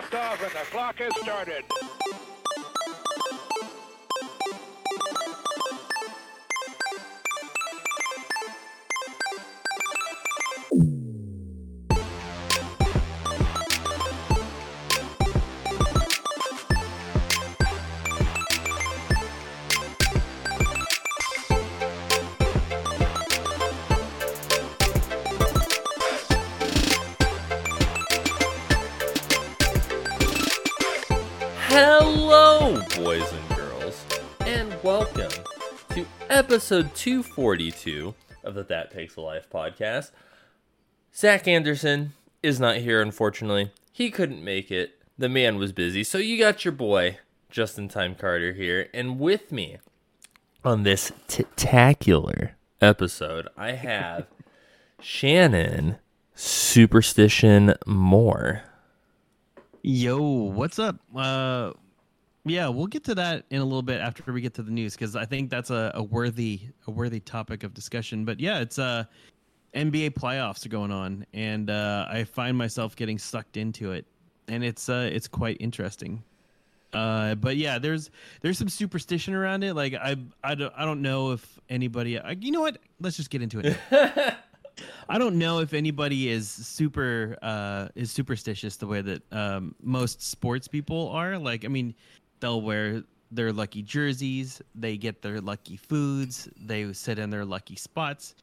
liftoff and the clock has started. Episode 242 of the That Takes a Life podcast. Zach Anderson is not here, unfortunately. He couldn't make it. The man was busy, so you got your boy, Justin Time Carter, here, and with me on this spectacular episode, I have Shannon Superstition Moore. Yo, what's up? Uh, yeah, we'll get to that in a little bit after we get to the news because I think that's a, a worthy a worthy topic of discussion. But yeah, it's uh NBA playoffs are going on, and uh, I find myself getting sucked into it, and it's uh it's quite interesting. Uh, but yeah, there's there's some superstition around it. Like I I don't I don't know if anybody. I, you know what? Let's just get into it. I don't know if anybody is super uh, is superstitious the way that um, most sports people are. Like, I mean, they'll wear their lucky jerseys, they get their lucky foods, they sit in their lucky spots.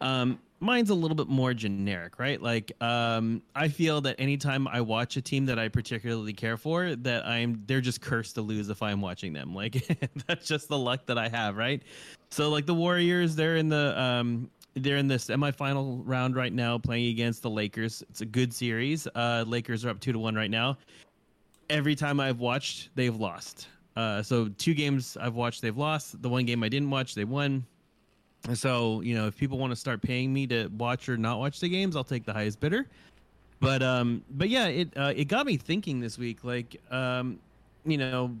Um, mine's a little bit more generic, right? Like, um, I feel that anytime I watch a team that I particularly care for, that I'm they're just cursed to lose if I'm watching them. Like, that's just the luck that I have, right? So, like the Warriors, they're in the um, they're in the semifinal round right now, playing against the Lakers. It's a good series. Uh, Lakers are up two to one right now. Every time I've watched, they've lost. Uh, so two games I've watched, they've lost. The one game I didn't watch, they won. So you know, if people want to start paying me to watch or not watch the games, I'll take the highest bidder. But um, but yeah, it uh, it got me thinking this week. Like um, you know,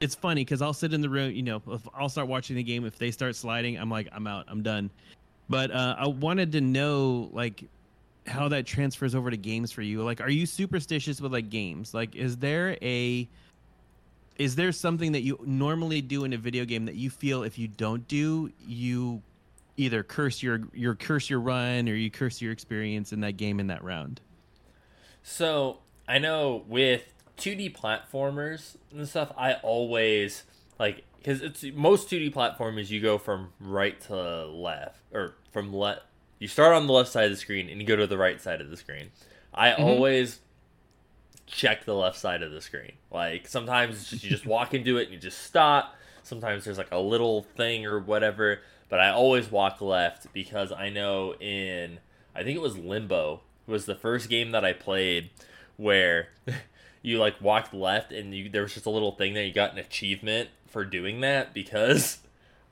it's funny because I'll sit in the room. You know, I'll start watching the game. If they start sliding, I'm like, I'm out. I'm done. But uh, I wanted to know like how that transfers over to games for you. Like, are you superstitious with like games? Like, is there a is there something that you normally do in a video game that you feel if you don't do, you either curse your your curse your run or you curse your experience in that game in that round? So I know with 2D platformers and stuff, I always like because it's most 2D platformers you go from right to left or from left. You start on the left side of the screen and you go to the right side of the screen. I Mm-hmm. always check the left side of the screen. Like sometimes just, you just walk into it and you just stop. Sometimes there's like a little thing or whatever, but I always walk left because I know in I think it was Limbo was the first game that I played where you like walked left and you there was just a little thing that you got an achievement for doing that because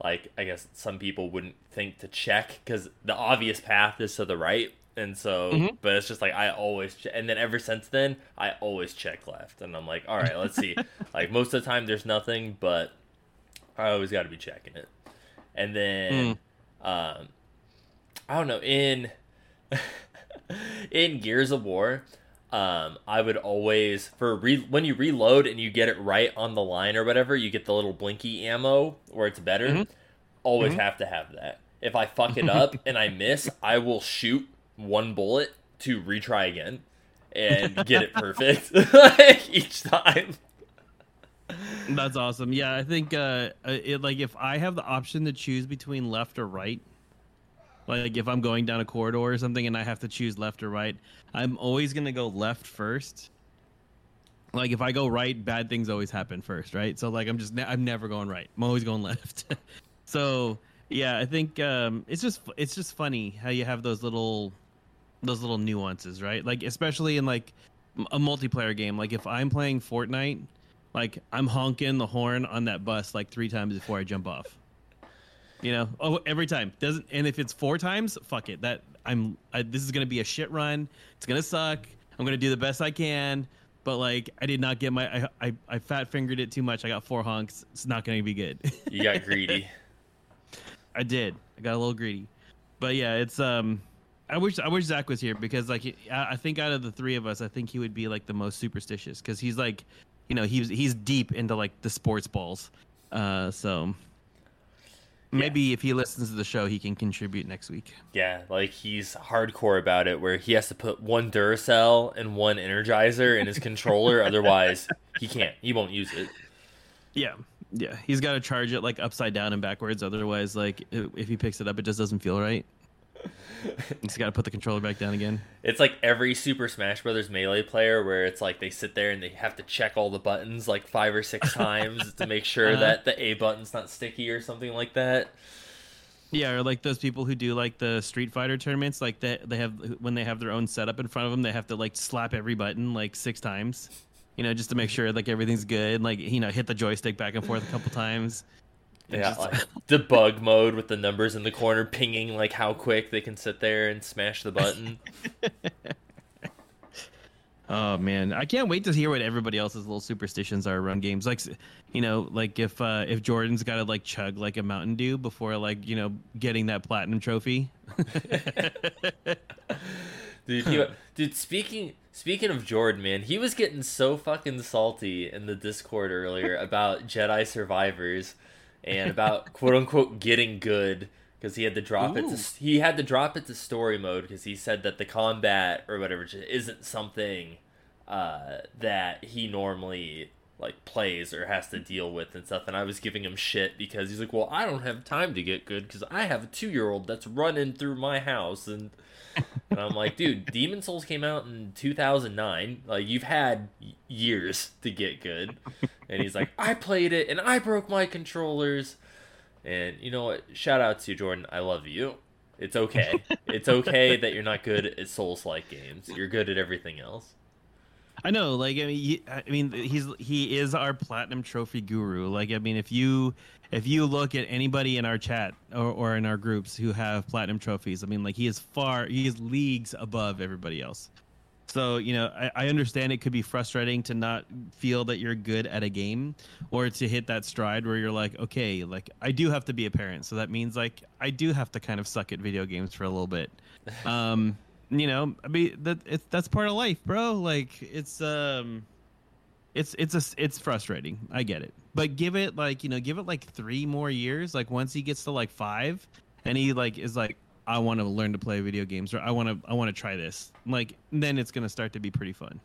like I guess some people wouldn't think to check because the obvious path is to the right. And so Mhm. but it's just like I always che- and then ever since then I always check left. And I'm like all right let's see. Like most of the time there's nothing but I always got to be checking it. And then um I don't know in in Gears of War um, I would always for re- when you reload and you get it right on the line or whatever, you get the little blinky ammo where it's better. Mhm. Always Mhm. have to have that. If I fuck it up and I miss, I will shoot one bullet to retry again and get it perfect each time. That's awesome. Yeah, I think uh, it like if I have the option to choose between left or right, like if I'm going down a corridor or something and I have to choose left or right, I'm always gonna go left first. Like if I go right, bad things always happen first, right? So like I'm just ne- I'm never going right. I'm always going left. so yeah, I think um, it's just it's just funny how you have those little those little nuances, right? Like especially in like a multiplayer game. Like if I'm playing Fortnite, like I'm honking the horn on that bus like three times before I jump off. You know, oh, every time doesn't. And if it's four times, fuck it. That I'm. I, this is gonna be a shit run. It's gonna suck. I'm gonna do the best I can. But like, I did not get my. I I, I fat fingered it too much. I got four honks. It's not gonna be good. You got greedy. I did. I got a little greedy. But yeah, it's um I wish I wish Zach was here because like I, I think out of the three of us, I think he would be like the most superstitious because he's like, you know, he's he's deep into like the sports balls. Uh, so maybe if he listens to the show, he can contribute next week. Yeah, like he's hardcore about it, where he has to put one Duracell and one Energizer in his controller, otherwise he can't. He won't use it. Yeah, yeah, he's got to charge it like upside down and backwards. Otherwise, like if he picks it up, it just doesn't feel right. he's got to put the controller back down again. It's like every Super Smash Brothers Melee player, where it's like they sit there and they have to check all the buttons like five or six times to make sure Uh-huh. that the A button's not sticky or something like that. Yeah, or like those people who do like the Street Fighter tournaments, like they they have when they have their own setup in front of them, they have to like slap every button like six times, you know, just to make sure like everything's good. Like you know, hit the joystick back and forth a couple times. And Yeah, just- like debug mode with the numbers in the corner pinging like how quick they can sit there and smash the button. Oh man, I can't wait to hear what everybody else's little superstitions are around games. Like, you know, like if uh, if Jordan's got to like chug like a Mountain Dew before like you know getting that platinum trophy. Dude, he, dude, speaking speaking of Jordan, man, he was getting so fucking salty in the Discord earlier about Jedi Survivors and about quote unquote getting good because he had to drop it to he had to drop it to story mode because he said that the combat or whatever isn't something uh, that he normally like plays or has to deal with and stuff and I was giving him shit because he's like well I don't have time to get good because I have a two year old that's running through my house and and I'm like, dude, Demon's Souls came out in 2009. Like, you've had years to get good. And he's like, I played it and I broke my controllers. And you know what? Shout out to you, Jordan. I love you. It's okay. It's okay that you're not good at Souls like games. You're good at everything else. I know, like I mean, he, I mean, he's he is our platinum trophy guru. Like I mean, if you if you look at anybody in our chat or, or in our groups who have platinum trophies, I mean, like he is far, he is leagues above everybody else. So you know, I, I understand it could be frustrating to not feel that you're good at a game, or to hit that stride where you're like, okay, like I do have to be a parent, so that means like I do have to kind of suck at video games for a little bit. Um, you know, I mean that it's that's part of life, bro. Like it's um, it's it's a it's frustrating. I get it, but give it like you know, give it like three more years. Like once he gets to like five, and he like is like, I want to learn to play video games, or I want to I want to try this. Like then it's gonna start to be pretty fun.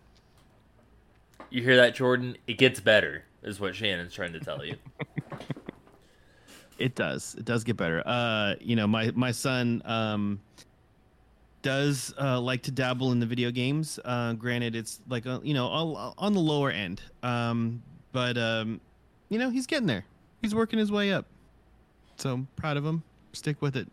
You hear that, Jordan? It gets better, is what Shannon's trying to tell you. It does. It does get better. Uh, you know, my my son um does uh, like to dabble in the video games. Uh, granted, it's like uh, you know all, on the lower end. Um, but um, you know, he's getting there. He's working his way up. So I'm proud of him. Stick with it.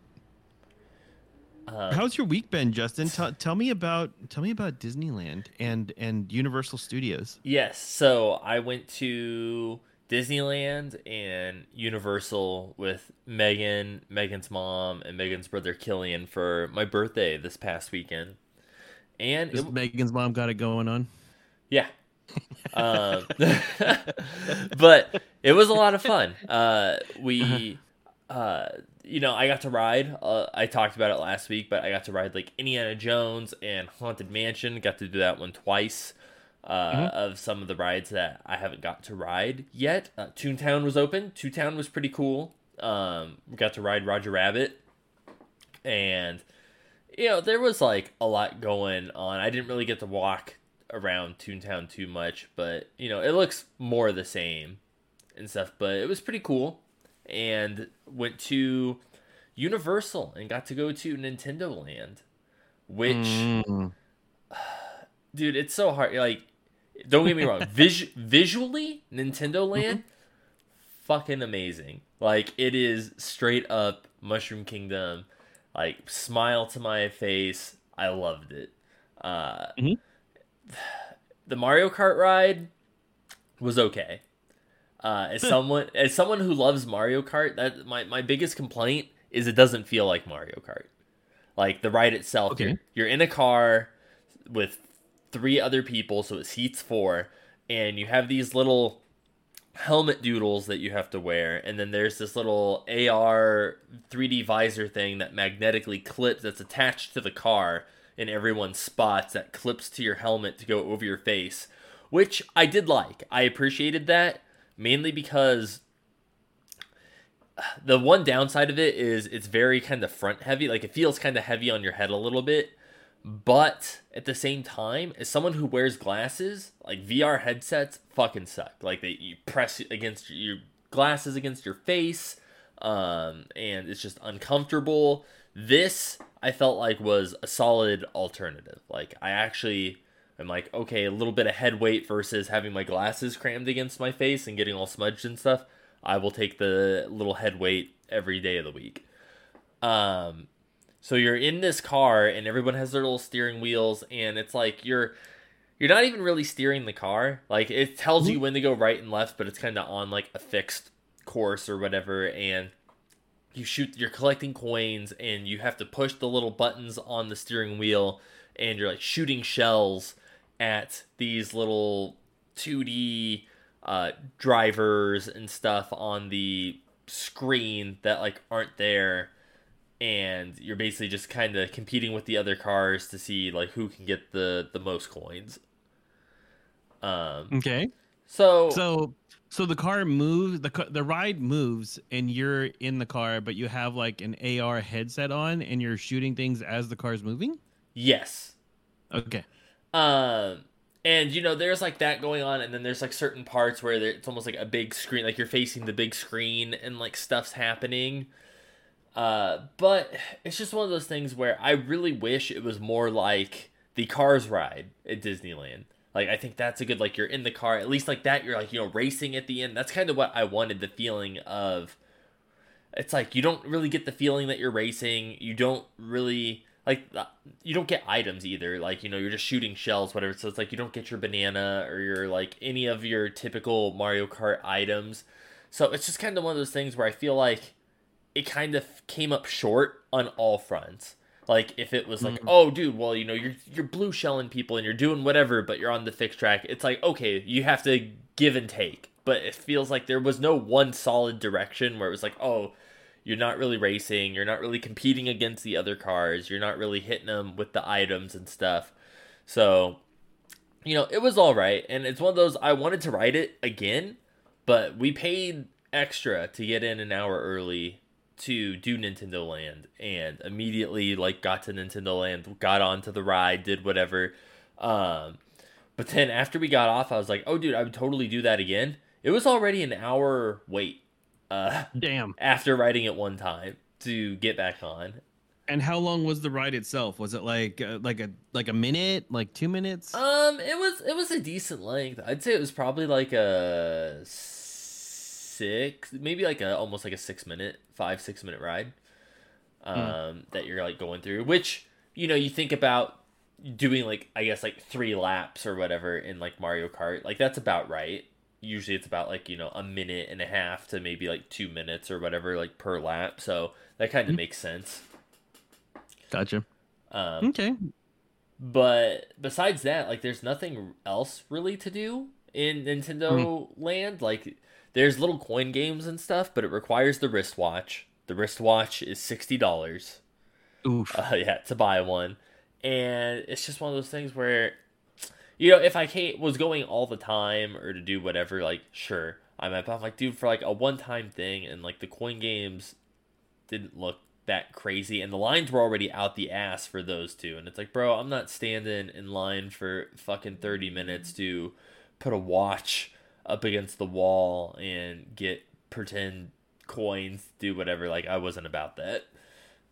Uh, How's your week been, Justin? Tell tell me about tell me about Disneyland and and Universal Studios. Yes, so I went to Disneyland and Universal with Megan, Megan's mom, and Megan's brother Killian for my birthday this past weekend. And it, Megan's mom got it going on. yeah. um, but it was a lot of fun. Uh, we, uh, you know, I got to ride. Uh, I talked about it last week, but I got to ride like Indiana Jones and Haunted Mansion. Got to do that one twice. Uh, Of some of the rides that I haven't got to ride yet. Uh, Toontown was open. Toontown was pretty cool. Um, we got to ride Roger Rabbit, and you know there was like a lot going on. I didn't really get to walk around Toontown too much, but you know it looks more the same and stuff. But it was pretty cool, and went to Universal and got to go to Nintendo Land, which Mm. dude, it's so hard. Like, don't get me wrong, vis- visually Nintendo Land, fucking amazing. Like it is straight up Mushroom Kingdom. Like smile to my face. I loved it. Uh, Mhm. The Mario Kart ride was okay. Uh, as someone as someone who loves Mario Kart, that my, my biggest complaint is it doesn't feel like Mario Kart. Like the ride itself, Okay. you're, you're in a car with three other people, so it seats four, and you have these little helmet doodles that you have to wear, and then there's this little AR 3D visor thing that magnetically clips that's attached to the car in everyone's spots that clips to your helmet to go over your face, which I did like. I appreciated that mainly because the one downside of it is it's very kind of front heavy. Like it feels kind of heavy on your head a little bit. But at the same time, as someone who wears glasses, like VR headsets fucking suck. Like they you press against your glasses against your face, um, and it's just uncomfortable. This I felt like was a solid alternative. Like I actually am like, okay, a little bit of head weight versus having my glasses crammed against my face and getting all smudged and stuff. I will take the little head weight every day of the week. Um, so you're in this car and everyone has their little steering wheels and it's like you're you're not even really steering the car. Like it tells you when to go right and left, but it's kind of on like a fixed course or whatever and you shoot you're collecting coins and you have to push the little buttons on the steering wheel and you're like shooting shells at these little 2D uh, drivers and stuff on the screen that like aren't there and you're basically just kind of competing with the other cars to see like who can get the the most coins um Okay. so So so the car moves the the ride moves and you're in the car but you have like an AR headset on and you're shooting things as the car's moving? yes Okay. Um, and you know, there's like that going on, and then there's like certain parts where it's almost like a big screen, like you're facing the big screen, and like stuff's happening. Uh, but it's just one of those things where I really wish it was more like the Cars ride at Disneyland. Like I think that's a good like you're in the car, at least like that you're like you know racing at the end. That's kind of what I wanted the feeling of. It's like you don't really get the feeling that you're racing. You don't really like uh, you don't get items either. Like you know you're just shooting shells whatever. So it's like you don't get your banana or your like any of your typical mario kart items. So it's just kind of one of those things where i feel like it kind of came up short on all fronts. Like if it was like Mhm. oh dude well you know you're you're blue shelling people and you're doing whatever but you're on the fixed track it's like okay you have to give and take. But it feels like there was no one solid direction where it was like oh you're not really racing you're not really competing against the other cars you're not really hitting them with the items and stuff. So you know it was all right and it's one of those i wanted to ride it again but we paid extra to get in an hour early to do nintendo land and immediately like got to nintendo land got onto the ride did whatever um but then after we got off i was like oh dude i would totally do that again. It was already an hour wait uh Damn. after riding it one time to get back on. And how long was the ride itself? Was it like uh, like a like a minute, like 2 minutes? Um, it was it was a decent length. I'd say it was probably like a six, maybe like a almost like a six minute, five six minute ride. Um, that you're like going through, which you know you think about doing like I guess like three laps or whatever in like Mario Kart, like that's about right. Usually it's about like you know a minute and a half to maybe like two minutes or whatever like per lap, so that kind of Mhm. makes sense. Gotcha. Um, Okay. but besides that like there's nothing else really to do in nintendo land like there's little coin games and stuff but it requires the wristwatch the wristwatch is $60 Oof. uh, yeah to buy one and it's just one of those things where you know if i can't, was going all the time or to do whatever like sure i might but i'm like dude for like a one-time thing and like the coin games didn't look that crazy and the lines were already out the ass for those two. And it's like bro i'm not standing in line for fucking 30 minutes to put a watch up against the wall and get pretend coins do whatever. Like i wasn't about that.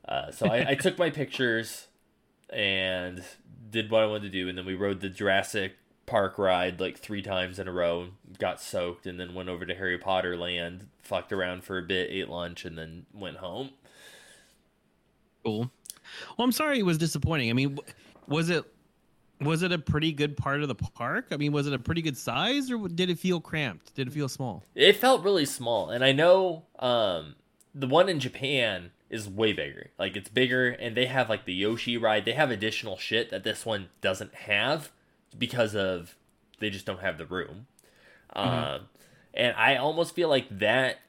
Uh, so I, I took my pictures and did what i wanted to do and then we rode the jurassic park ride like three times in a row got soaked and then went over to harry potter land fucked around for a bit ate lunch and then went home Cool. Well, I'm sorry it was disappointing. I mean, was it was it a pretty good part of the park? I mean, was it a pretty good size or did it feel cramped? Did it feel small? It felt really small, and I know um, the one in Japan is way bigger. Like it's bigger, and they have like the Yoshi ride. They have additional shit that this one doesn't have because of they just don't have the room. Um, And I almost feel like that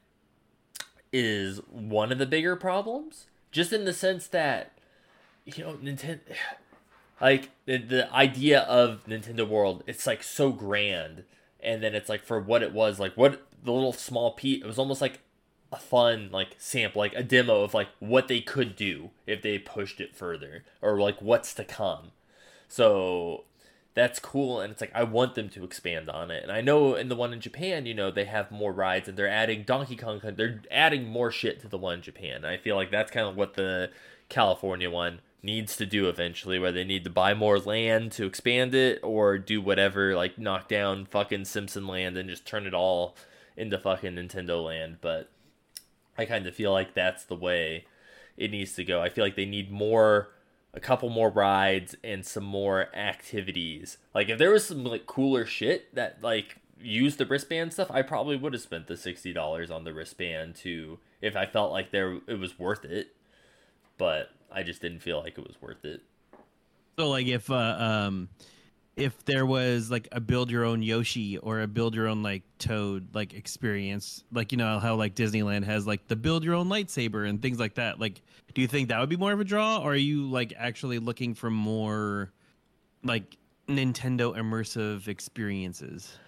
is one of the bigger problems, just in the sense that you know Nintendo, like the, the idea of Nintendo World, it's like so grand, and then it's like for what it was, like what the little small piece, it was almost like a fun like sample, like a demo of like what they could do if they pushed it further, or like what's to come. So that's cool and it's like I want them to expand on it. And I know in the one in Japan, you know, they have more rides and they're adding Donkey Kong they're adding more shit to the one in Japan. And I feel like that's kind of what the California one needs to do eventually where they need to buy more land to expand it or do whatever like knock down fucking Simpson land and just turn it all into fucking Nintendo land, but I kind of feel like that's the way it needs to go. I feel like they need more a couple more rides and some more activities. Like if there was some like cooler shit that like used the wristband stuff, I probably would have spent the sixty dollars on the wristband too if I felt like there it was worth it. But I just didn't feel like it was worth it. So like if uh, um if there was like a build your own Yoshi or a build your own like Toad like experience, like you know how like Disneyland has like the build your own lightsaber and things like that. Like, do you think that would be more of a draw, or are you like actually looking for more like Nintendo immersive experiences?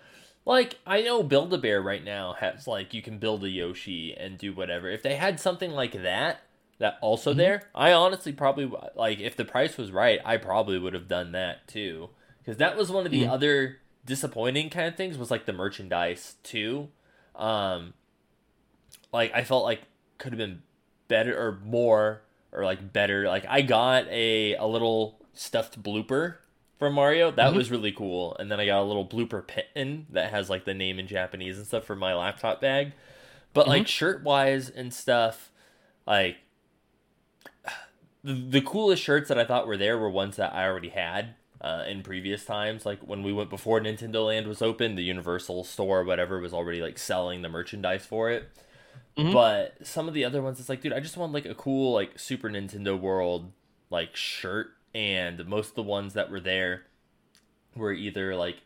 Like I know Build a Bear right now has like you can build a Yoshi and do whatever. If they had something like that, that also mm-hmm. there, I honestly probably like if the price was right, I probably would have done that too because that was one of the mm. other disappointing kind of things was like the merchandise too. Um, like I felt like could have been better or more or like better. Like I got a a little stuffed blooper from Mario. That mm-hmm. was really cool. And then I got a little blooper pin that has like the name in Japanese and stuff for my laptop bag. But mm-hmm. like shirt wise and stuff, like the, the coolest shirts that I thought were there were ones that I already had uh, in previous times. Like when we went before Nintendo Land was open, the Universal store or whatever was already like selling the merchandise for it. Mm-hmm. But some of the other ones, it's like, dude, I just want like a cool like Super Nintendo World like shirt, and most of the ones that were there were either like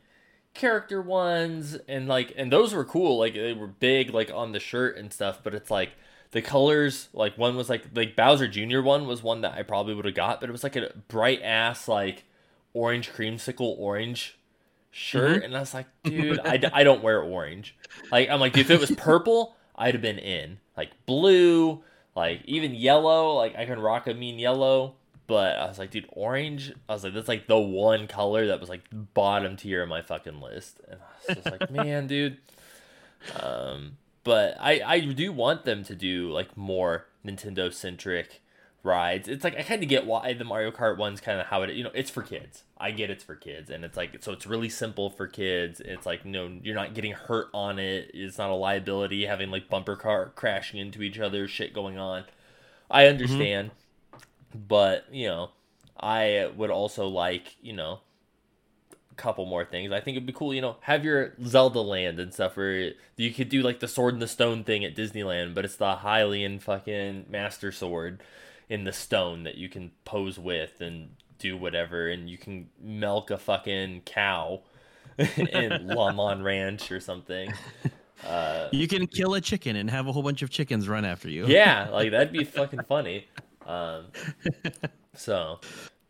character ones and like and those were cool like they were big like on the shirt and stuff but it's like the colors like one was like like Bowser Jr. one was one that I probably would have got but it was like a bright ass like orange creamsicle orange shirt, mm-hmm. and I was like, dude, I, I don't wear orange. Like, I'm like, if it was purple, I'd have been in. Like blue, like even yellow, like I can rock a mean yellow. But I was like, dude, orange. I was like, that's like the one color that was like bottom tier of my fucking list, and I was just like, man, dude. Um, but I I do want them to do like more Nintendo centric rides. It's like I kind of get why the Mario Kart one's kind of how it you know it's for kids. I get it's for kids, and it's like so it's really simple for kids. It's like no, you're not getting hurt on it. It's not a liability having like bumper car crashing into each other, shit going on. I understand, mm-hmm. but you know I would also like you know a couple more things. I think it'd be cool, you know, have your Zelda land and stuff where you could do like the sword and the stone thing at Disneyland, but it's the Hylian fucking master sword in the stone that you can pose with and do whatever, and you can milk a fucking cow in Lon Lon Ranch or something. Uh, you can kill a chicken and have a whole bunch of chickens run after you. yeah, like that'd be fucking funny. Um, so,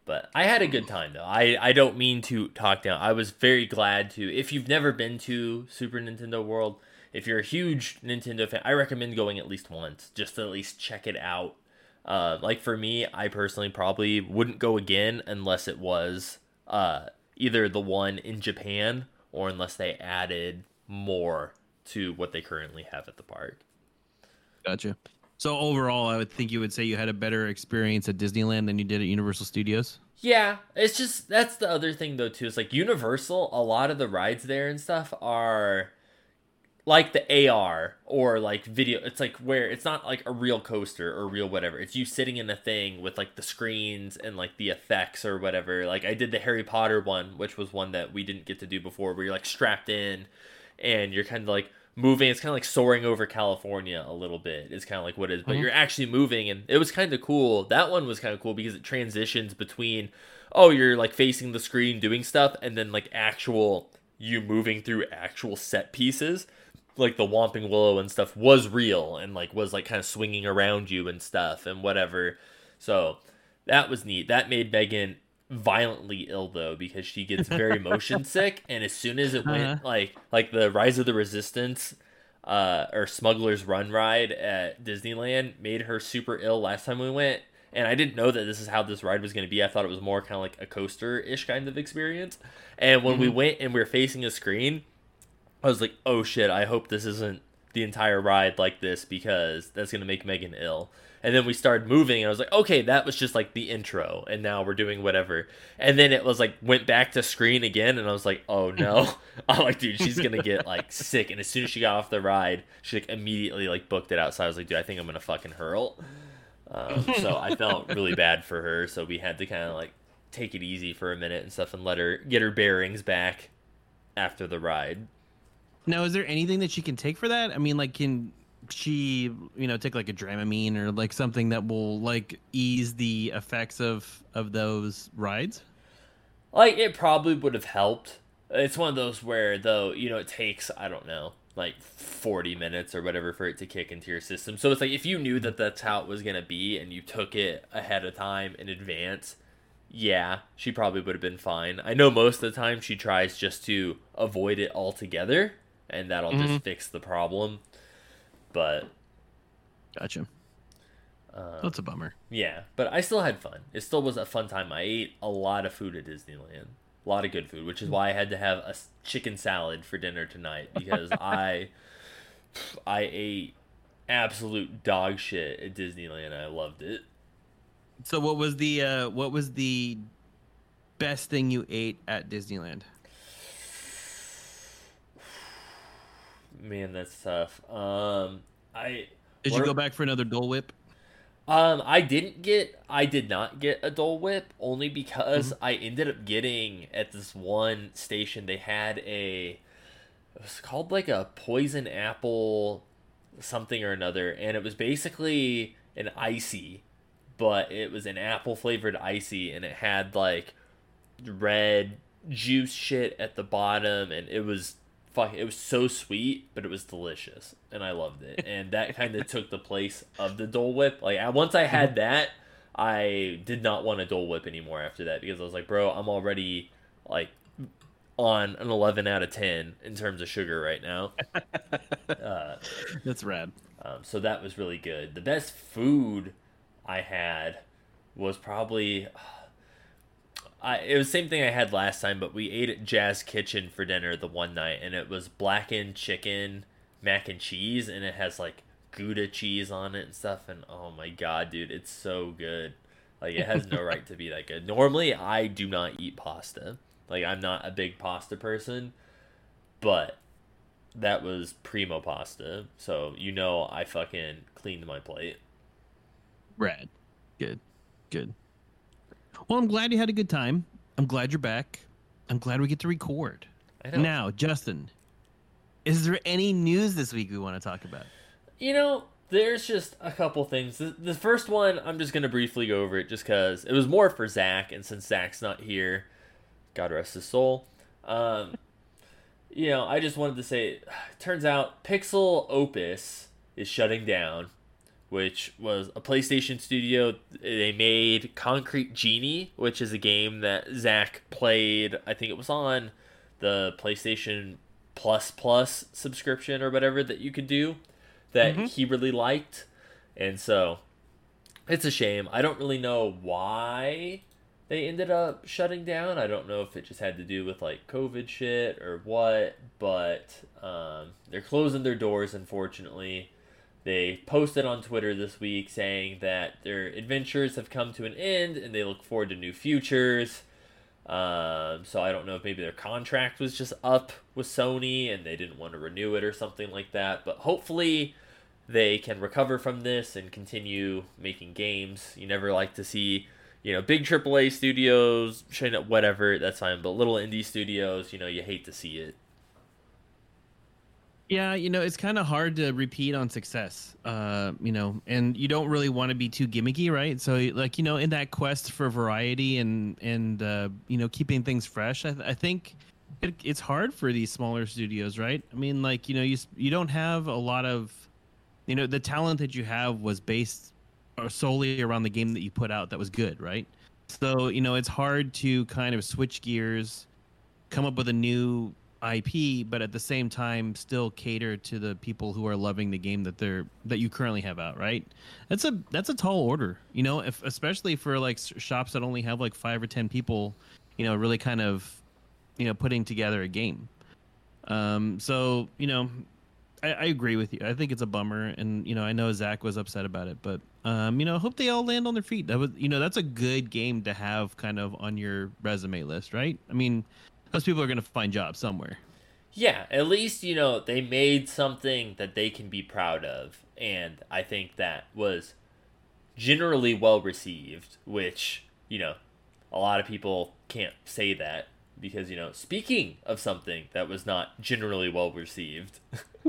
but I had a good time though. I I don't mean to talk down. I was very glad to. If you've never been to Super Nintendo World, if you're a huge Nintendo fan, I recommend going at least once, just to at least check it out. Uh, like for me, I personally probably wouldn't go again unless it was uh, either the one in Japan or unless they added more to what they currently have at the park. Gotcha. So overall, I would think you would say you had a better experience at Disneyland than you did at Universal Studios. Yeah, it's just that's the other thing though too. It's like Universal, a lot of the rides there and stuff are like the AR or like video. It's like where it's not like a real coaster or real whatever. It's you sitting in a thing with like the screens and like the effects or whatever. Like I did the Harry Potter one, which was one that we didn't get to do before, where you're like strapped in and you're kind of like moving. It's kind of like soaring over California a little bit. Is kind of like what it is, but mm-hmm. you're actually moving, and it was kind of cool. That one was kind of cool because it transitions between oh you're like facing the screen doing stuff, and then like actual you moving through actual set pieces like the Whomping Willow and stuff was real and like was like kind of swinging around you and stuff and whatever. So that was neat. That made Megan violently ill though because she gets very motion sick and as soon as it went Uh-huh. like like the Rise of the Resistance uh or Smuggler's Run ride at Disneyland made her super ill last time we went and I didn't know that this is how this ride was going to be. I thought it was more kind of like a coaster-ish kind of experience. And when we went and we were facing a screen, I was like, "Oh shit, I hope this isn't the entire ride like this because that's going to make Megan ill." And then we started moving and I was like, "Okay, that was just like the intro and now we're doing whatever." And then it was like went back to screen again and I was like, "Oh no." I'm like, "Dude, she's going to get like sick." And as soon as she got off the ride, she like immediately like booked it outside. I was like, "Dude, I think I'm going to fucking hurl." Um, so I felt really bad for her. So we had to kind of like take it easy for a minute and stuff and let her get her bearings back after the ride. Now, is there anything that she can take for that? I mean, like, can she, you know, take like a Dramamine or like something that will like ease the effects of of those rides? Like it probably would have helped. It's one of those where though, you know, it takes I don't know, like 40 minutes or whatever for it to kick into your system. So it's like if you knew that that's how it was going to be and you took it ahead of time in advance, yeah, she probably would have been fine. I know most of the time she tries just to avoid it altogether and that'll Mhm. just fix the problem. But Gotcha. uh, That's a bummer. Yeah, but I still had fun. It still was a fun time. I ate a lot of food at Disneyland. A lot of good food, which is why I had to have a chicken salad for dinner tonight because I I ate absolute dog shit at Disneyland. I loved it. So, what was the uh what was the best thing you ate at Disneyland? Man, that's tough. Um I Did you are- go back for another Dole Whip? Um, I didn't get, I did not get a Dole Whip only because I ended up getting at this one station. They had a, it was called like a poison apple, something or another, and it was basically an icy, but it was an apple flavored icy, and it had like red juice shit at the bottom, and it was fuck. It was so sweet, but it was delicious, and I loved it. And that kind of took the place of the Dole Whip. Like I, once I had that, I did not want a Dole Whip anymore after that because I was like, bro, I'm already like on an 11 out of 10 in terms of sugar right now. uh, That's rad. um, so that was really good. The best food I had was probably. I, it was the same thing I had last time, but we ate at Jazz Kitchen for dinner the one night, and it was blackened chicken, mac and cheese, and it has like Gouda cheese on it and stuff. And oh my god, dude, it's so good. Like it has no right to be that good. Normally, I do not eat pasta. Like I'm not a big pasta person, but that was primo pasta, so you know I fucking cleaned my plate. Rad. Good. Good. Well, I'm glad you had a good time. I'm glad you're back. I'm glad we get to record. Now, Justin, is there any news this week we want to talk about? You know, there's just a couple things. The, the first one, I'm just gonna briefly go over it, just because it was more for Zach, and since Zach's not here, God rest his soul. Um, you know, I just wanted to say, turns out Pixel Opus is shutting down, which was a PlayStation studio. They made Concrete Genie, which is a game that Zach played. I think it was on the PlayStation Plus Plus subscription or whatever that you could do that Mhm. he really liked. And so it's a shame. I don't really know why they ended up shutting down. I don't know if it just had to do with like COVID shit or what, but um, they're closing their doors, unfortunately. They posted on Twitter this week saying that their adventures have come to an end and they look forward to new futures. Um, so I don't know if maybe their contract was just up with Sony and they didn't want to renew it or something like that. But hopefully they can recover from this and continue making games. You never like to see, you know, big AAA studios, showing up whatever, that's fine. But little indie studios, you know, you hate to see it. Yeah, you know, it's kind of hard to repeat on success, uh, you know, and you don't really want to be too gimmicky, right? So, like, you know, in that quest for variety and and uh, you know, keeping things fresh, I, I think it, it's hard for these smaller studios, right? I mean, like you know, you you don't have a lot of, you know, the talent that you have was based uh, solely around the game that you put out that was good, right? So you know, it's hard to kind of switch gears, come up with a new IP, but at the same time still cater to the people who are loving the game that they're that you currently have out, right? That's a that's a tall order, you know, if especially for like shops that only have like 5 or 10 people, you know, really kind of you know, putting together a game. Um so, you know, I, I agree with you. I think it's a bummer and you know, I know Zach was upset about it, but um, you know, I hope they all land on their feet. That was, you know, that's a good game to have kind of on your resume list, right? I mean, those people are going to find jobs somewhere. Yeah, at least, you know, they made something that they can be proud of. And I think that was generally well received, which, you know, a lot of people can't say that because, you know, speaking of something that was not generally well received,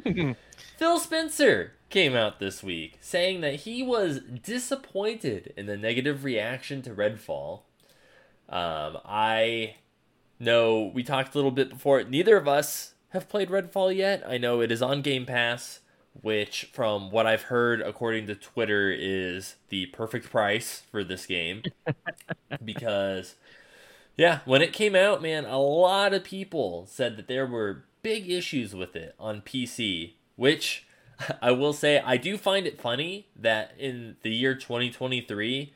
Phil Spencer came out this week saying that he was disappointed in the negative reaction to Redfall. Um, I know we talked a little bit before. Neither of us have played Redfall yet. I know it is on Game Pass, which, from what I've heard, according to Twitter, is the perfect price for this game. because, yeah, when it came out, man, a lot of people said that there were big issues with it on PC, which I will say I do find it funny that in the year 2023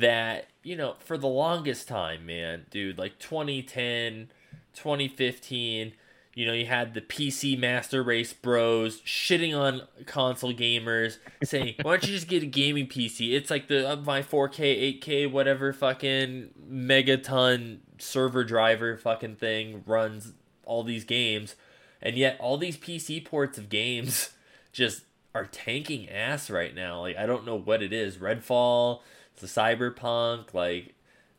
that you know for the longest time man dude like 2010 2015 you know you had the pc master race bros shitting on console gamers saying why don't you just get a gaming pc it's like the uh, my 4k 8k whatever fucking megaton server driver fucking thing runs all these games and yet all these pc ports of games just are tanking ass right now. Like i don't know what it is. Redfall the cyberpunk like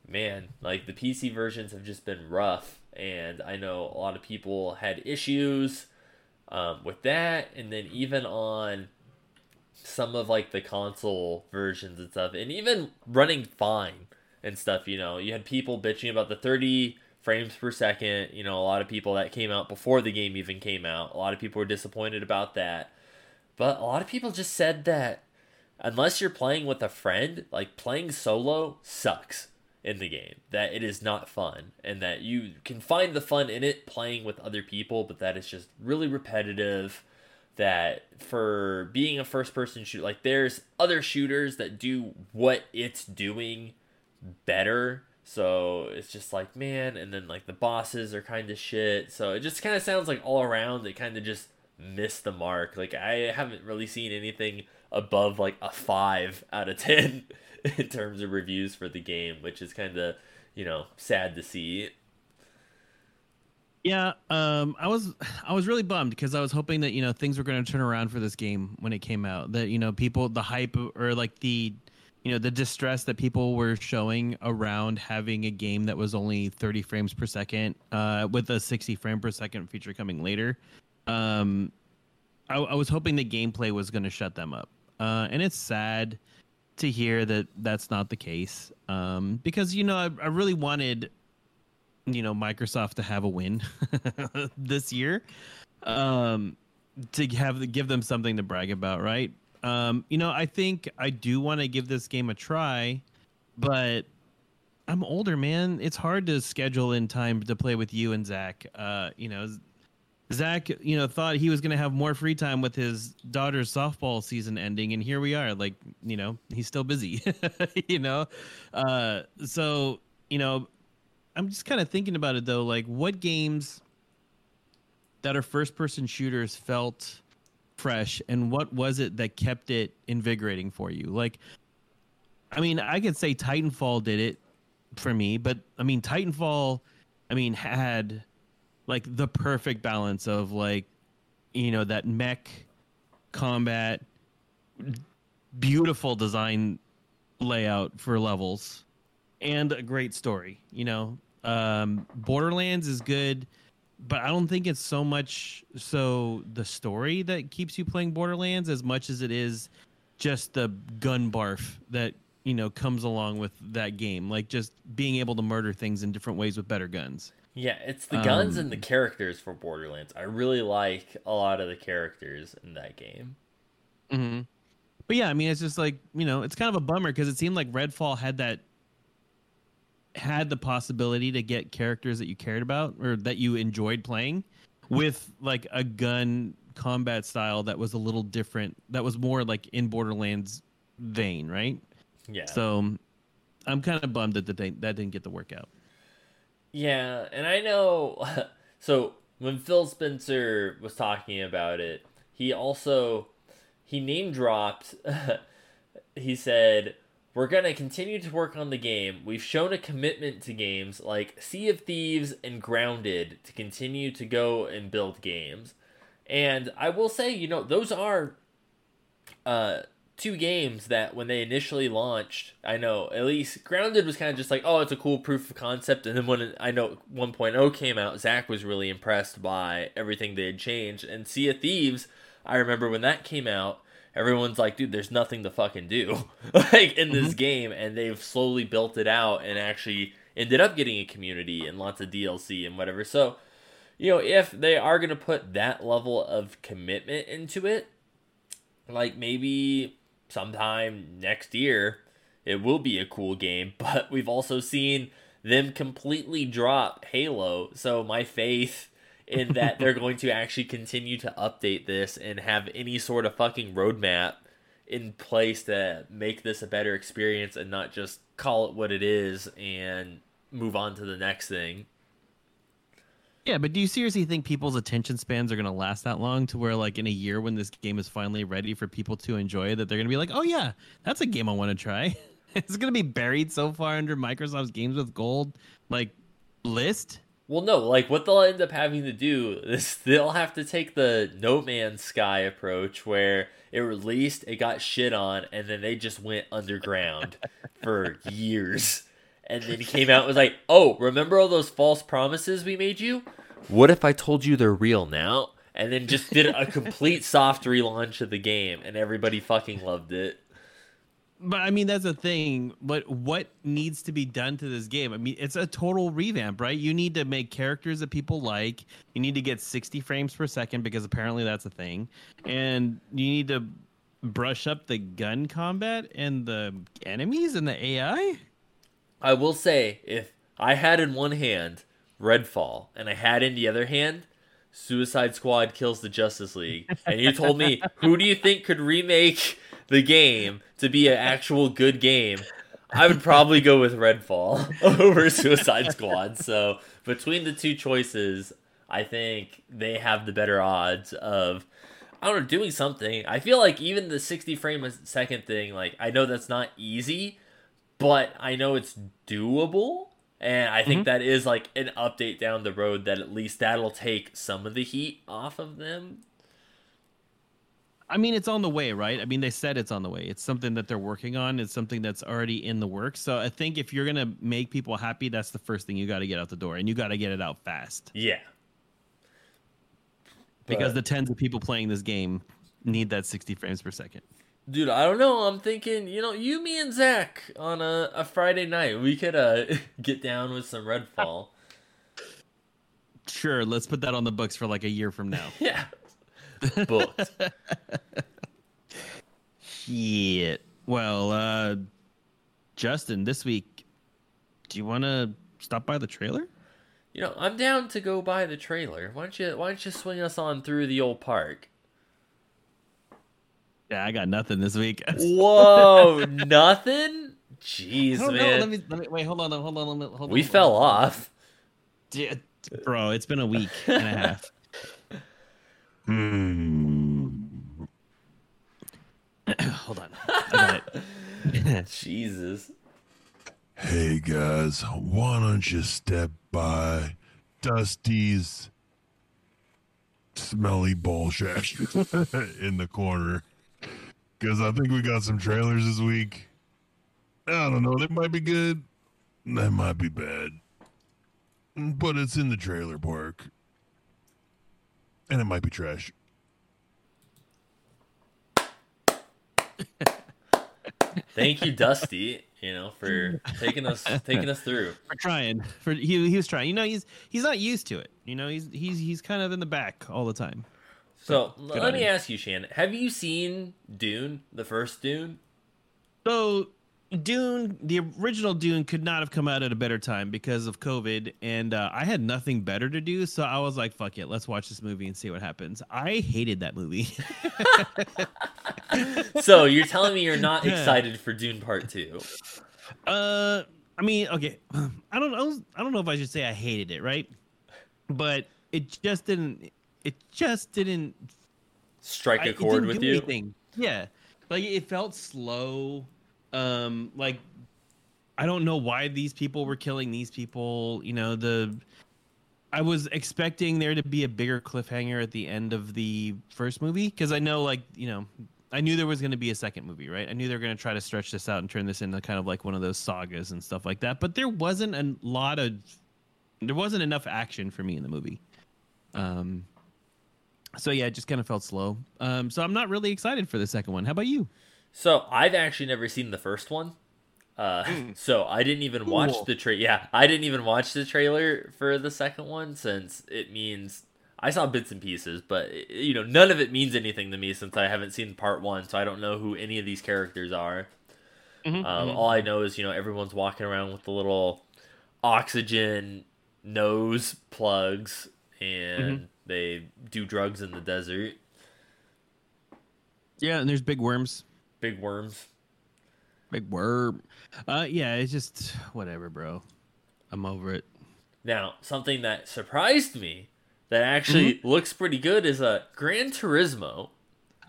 man like the pc versions have just been rough and i know a lot of people had issues um, with that and then even on some of like the console versions and stuff and even running fine and stuff you know. You had people bitching about the 30 frames per second you know a lot of people that came out before the game even came out. A lot of people were disappointed about that. But a lot of people just said that unless you're playing with a friend, like playing solo sucks in the game. That it is not fun, and that you can find the fun in it playing with other people, but that is just really repetitive. That for being a first person shoot, like there's other shooters that do what it's doing better. So it's just like, man, and then like the bosses are kind of shit. So it just kind of sounds like all around they kind of just missed the mark. Like I haven't really seen anything above like a five out of ten in terms of reviews for the game, which is kind of you know sad to see. Yeah, um, I was I was really bummed because I was hoping that you know things were going to turn around for this game when it came out. That you know people the hype or like the you know the distress that people were showing around having a game that was only 30 frames per second uh, with a 60 frame per second feature coming later. Um, I, I was hoping the gameplay was going to shut them up uh, and it's sad to hear that that's not the case. Um, because you know, I, I really wanted, you know, Microsoft to have a win this year, um, to have give them something to brag about, right? Um, you know, I think I do want to give this game a try, but I'm older, man. It's hard to schedule in time to play with you and Zach. Uh, you know, Zach, you know, thought he was going to have more free time with his daughter's softball season ending, and here we are. Like, you know, he's still busy. you know, uh, so you know, I'm just kind of thinking about it though. Like, what games that are first-person shooters felt fresh, and what was it that kept it invigorating for you? Like, I mean, I could say Titanfall did it for me, but I mean, Titanfall, I mean, had like the perfect balance of like you know that mech combat beautiful design layout for levels and a great story you know? Um borderlands is good but i don't think it's so much so the story that keeps you playing borderlands as much as it is just the gun barf that you know comes along with that game. Like just being able to murder things in different ways with better guns Yeah, it's the guns Um, and the characters for Borderlands. I really like a lot of the characters in that game. hmm But yeah, I mean, it's just like you know, it's kind of a bummer because it seemed like Redfall had that had the possibility to get characters that you cared about or that you enjoyed playing with like a gun combat style that was a little different that was more like in borderlands vein right Yeah. so i'm kind of bummed that the, that didn't get to work out Yeah, and I know. So when Phil Spencer was talking about it, he also he name dropped. he said, "We're gonna continue to work on the game. We've shown a commitment to games like Sea of Thieves and Grounded to continue to go and build games." And I will say, you know, those are uh two games that when they initially launched, I know at least Grounded was kind of just like, oh, it's a cool proof of concept. And then when I know 1.0 came out, Zach was really impressed by everything they had changed. And Sea of Thieves, I remember when that came out, everyone's like, dude, there's nothing to fucking do like in this mm-hmm. game. And they've slowly built it out and actually ended up getting a community and lots of DLC and whatever. So, you know, if they are going to put that level of commitment into it, like maybe sometime next year it will be a cool game but we've also seen them completely drop halo. So my faith in that they're going to actually continue to update this and have any sort of fucking roadmap in place to make this a better experience and not just call it what it is and move on to the next thing yeah but do you seriously think people's attention spans are going to last that long to where like in a year when this game is finally ready for people to enjoy that they're going to be like oh yeah that's a game i want to try it's going to be buried so far under microsoft's games with gold like list Well, no, like what they'll end up having to do is they'll have to take the No Man's Sky approach where it released, it got shit on, and then they just went underground for years. And then he came out and was like, Oh, remember all those false promises we made you? What if I told you they're real now? And then just did a complete soft relaunch of the game, and everybody fucking loved it. But I mean, that's the thing. But what needs to be done to this game? I mean, it's a total revamp, right? You need to make characters that people like. You need to get 60 frames per second because apparently that's a thing. And you need to brush up the gun combat and the enemies and the AI. I will say, if I had in one hand Redfall and I had in the other hand Suicide Squad kills the Justice League, and you told me who do you think could remake the game to be an actual good game, I would probably go with Redfall over Suicide Squad. So between the two choices, I think they have the better odds of I don't know doing something. I feel like even the 60 frame a second thing, like I know that's not easy, but I know it's doable. And I think mm-hmm. that is like an update down the road that at least that'll take some of the heat off of them. I mean, it's on the way, right? I mean, they said it's on the way. It's something that they're working on. It's something that's already in the works. So I think if you're gonna make people happy, that's the first thing you got to get out the door, and you got to get it out fast Yeah. because But- the tens of people playing this game need that 60 frames per second. Dude, I don't know. I'm thinking, you know, you, me, and Zach on a, a Friday night, we could uh get down with some Redfall. Sure, let's put that on the books for like a year from now. yeah. Booked. Shit. Well, uh Justin, this week, do you want to stop by the trailer? You know, I'm down to go by the trailer. Why don't you why don't you swing us on through the old park? Yeah, I got nothing this week. Whoa, nothing? Jeez, I don't know. man. Let me, let me wait. Hold on. Hold on. Hold on. Hold we on. fell off. Yeah, bro, it's been a week and a half. Hmm. hold on. I got it. Jesus. Hey guys, why don't you step by Dusty's smelly bull shack in the corner? Because I think we got some trailers this week. I don't know, they might be good, they might be bad. But it's in the trailer park. And it might be trash. Thank you, Dusty. you know, for taking us taking us through. For trying, for he he was trying. You know, he's he's not used to it. You know, he's he's he's kind of in the back all the time. So let me ask you, Shannon, have you seen Dune, the first Dune? So Dune, the original Dune, could not have come out at a better time because of COVID, and uh, I had nothing better to do, so I was like, "Fuck it, let's watch this movie and see what happens." I hated that movie. So you're telling me you're not excited for Dune Part Two? uh, I mean, okay, I don't know, I don't know if I should say I hated it, right? But it just didn't. It just didn't Strike I- a chord didn't with you? anything. Yeah, like it felt slow. Um, like I don't know why these people were killing these people. You know, the I was expecting there to be a bigger cliffhanger at the end of the first movie because I know, like, you know, I knew there was going to be a second movie, right? I knew they were going to try to stretch this out and turn this into kind of like one of those sagas and stuff like that. But there wasn't a lot of, there wasn't enough action for me in the movie. Um, so yeah, it just kind of felt slow. Um, so I'm not really excited for the second one. How about you? So I've actually never seen the first one. Uh, so I didn't even watch Cool. the tra- Yeah, I didn't even watch the trailer for the second one since it means I saw bits and pieces, but you know none of it means anything to me since I haven't seen part one, so I don't know who any of these characters are. Mm-hmm. Um, all I know is you know everyone's walking around with the little oxygen nose plugs, and Mm-hmm. They do drugs in the desert. Yeah, and there's big worms. Big worms. Big worm. Uh, yeah, it's just whatever, bro. I'm over it. Now, something that surprised me that actually Mm-hmm. looks pretty good is a Gran Turismo.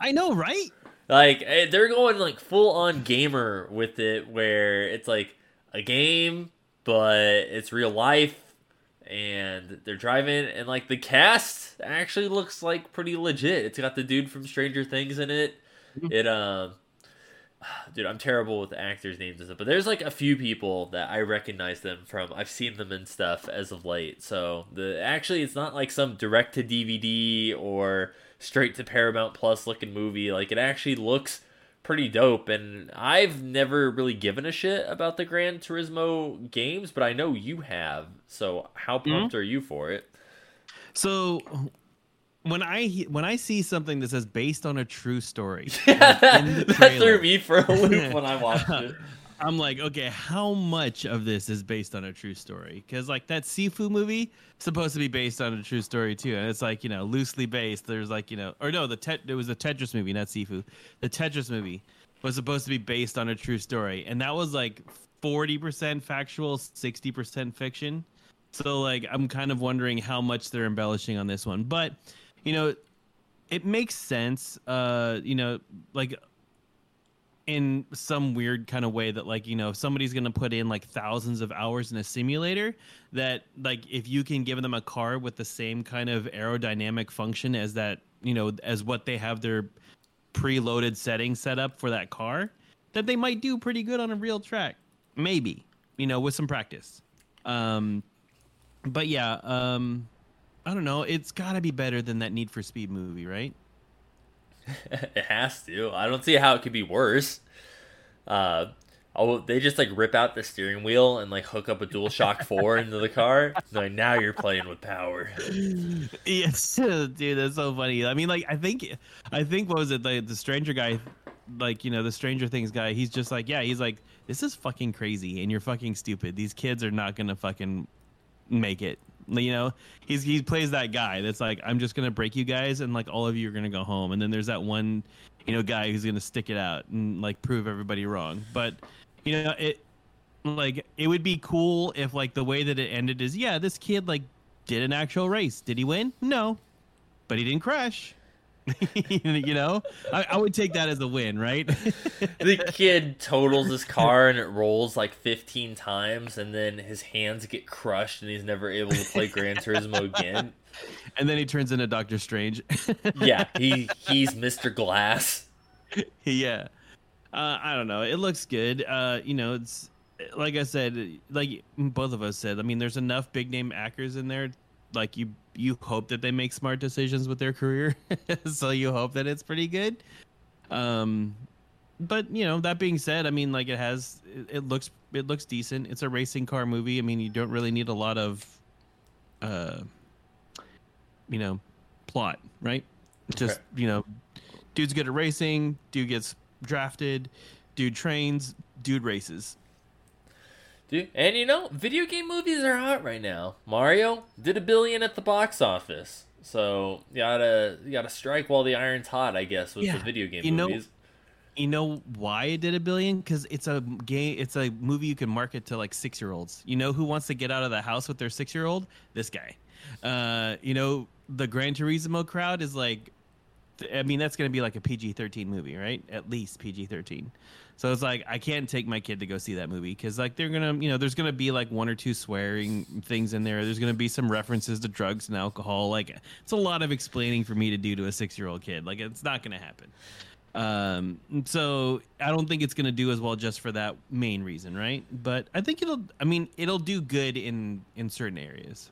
I know, right? Like eh, they're going like full on gamer with it, where it's like a game, but it's real life, and they're driving, and like the cast actually looks like pretty legit. It's got the dude from Stranger Things in it. It um, dude, I'm terrible with the actors' names and stuff, but there's like a few people that I recognize them from. I've seen them in stuff as of late. So the actually, it's not like some direct to DVD or straight to Paramount Plus looking movie. Like it actually looks pretty dope, and I've never really given a shit about the Gran Turismo games, but I know you have. So how mm-hmm. pumped are you for it? So when I when I see something that says based on a true story, that like, in the threw me for a loop when I watched it. I'm like, okay, how much of this is based on a true story? Because like that Sifu movie supposed to be based on a true story too, and it's like you know loosely based. There's like you know, or no, the tet- it was the Tetris movie, not Sifu. The Tetris movie was supposed to be based on a true story, and that was like 40% factual, 60% fiction. So like I'm kind of wondering how much they're embellishing on this one, but you know, it makes sense. Uh, you know, like in some weird kind of way that like you know if somebody's going to put in like thousands of hours in a simulator that like if you can give them a car with the same kind of aerodynamic function as that you know as what they have their preloaded settings set up for that car that they might do pretty good on a real track. Maybe you know with some practice. Um but yeah um i don't know. It's got to be better than that need for speed movie right it has to. I don't see how it could be worse. Uh, oh, they just like rip out the steering wheel and like hook up a Dual Shock Four into the car. Like now you're playing with power. Yes, dude, that's so funny. I mean, like, I think, I think what was it? The the stranger guy, like, you know, the Stranger Things guy. He's just like, yeah, he's like, this is fucking crazy, and you're fucking stupid. These kids are not gonna fucking make it. You know, he's he plays that guy that's like, I'm just gonna break you guys, and like all of you are gonna go home. And then there's that one, you know, guy who's gonna stick it out and like prove everybody wrong. But you know, it like it would be cool if like the way that it ended is yeah, this kid like did an actual race. Did he win? No, but he didn't crash. you know, I, I would take that as a win, right? The kid totals his car and it rolls like 15 times, and then his hands get crushed, and he's never able to play Gran Turismo again. and then he turns into Doctor Strange. Yeah, he he's Mr. Glass. yeah, uh, I don't know. It looks good. Uh, you know, it's like I said, like both of us said. I mean, there's enough big name actors in there. Like you, you hope that they make smart decisions with their career, so you hope that it's pretty good. Um, but you know that being said, I mean like it has it, it looks it looks decent. It's a racing car movie. I mean you don't really need a lot of, uh, you know, plot, right? Just Okay. you know, dude's good at racing. Dude gets drafted. Dude trains. Dude races. Dude, and you know, video game movies are hot right now. Mario did a billion at the box office. So you gotta you gotta strike while the iron's hot, I guess, with Yeah, the video game you know- movies. You know why it did a billion? Because it's a game. It's a movie you can market to like six year olds. You know who wants to get out of the house with their six year old? This guy. Uh, you know the Gran Turismo crowd is like. I mean that's going to be like a PG thirteen movie, right? At least PG thirteen. So it's like I can't take my kid to go see that movie because like they're gonna, you know, there's gonna be like one or two swearing things in there. There's gonna be some references to drugs and alcohol. Like it's a lot of explaining for me to do to a six year old kid. Like it's not gonna happen. Um, so I don't think it's gonna do as well just for that main reason, right? But I think it'll. I mean, it'll do good in in certain areas.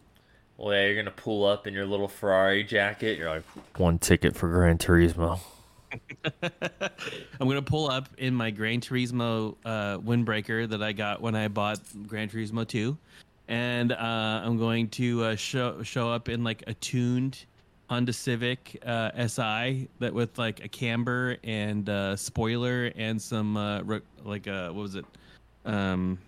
Well, yeah, you're gonna pull up in your little Ferrari jacket. You're like, one ticket for Gran Turismo. I'm gonna pull up in my Gran Turismo uh, windbreaker that I got when I bought Gran Turismo 2, and uh, I'm going to uh, show show up in like a tuned Honda Civic uh, Si that with like a camber and uh, spoiler and some uh, like uh, what was it, um,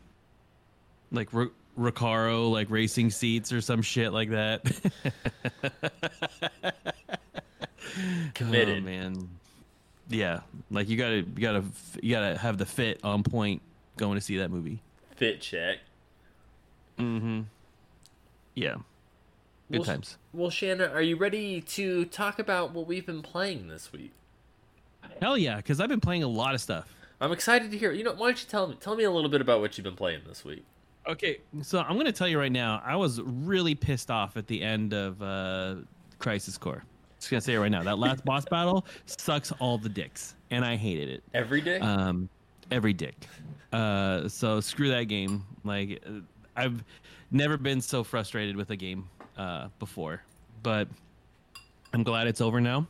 like re- Recaro like racing seats or some shit like that. Committed. Oh, man. Yeah, like you gotta, you gotta, you gotta have the fit on point going to see that movie. Fit check. Mm-hmm. Yeah. Good Well, times. Well, Shannon, are you ready to talk about what we've been playing this week? Hell yeah, because I've been playing a lot of stuff. I'm excited to hear. You know, why don't you tell me? Tell me a little bit about what you've been playing this week. Okay, so I'm gonna tell you right now, I was really pissed off at the end of uh, Crisis Core. Just gonna say it right now. That last boss battle sucks all the dicks, and I hated it. Every day. um, every dick. Uh, so screw that game. Like uh, I've never been so frustrated with a game uh, before, but I'm glad it's over now.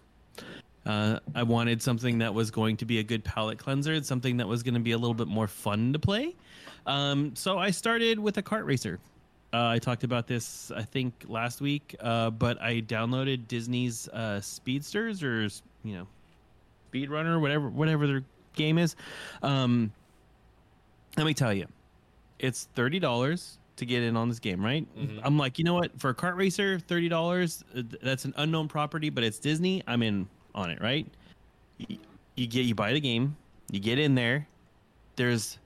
Uh, I wanted something that was going to be a good palate cleanser, something that was going to be a little bit more fun to play. Um, so I started with a kart racer. Uh, I talked about this, I think, last week, uh, but I downloaded Disney's uh, Speedsters or you know speedrunner, whatever whatever their game is. Um, let me tell you, it's thirty dollars to get in on this game, right? Mhm. I'm like, you know what? For a kart racer, thirty dollars. That's an unknown property, but it's Disney. I'm in on it, right? You, you get you buy the game, you get in there. There's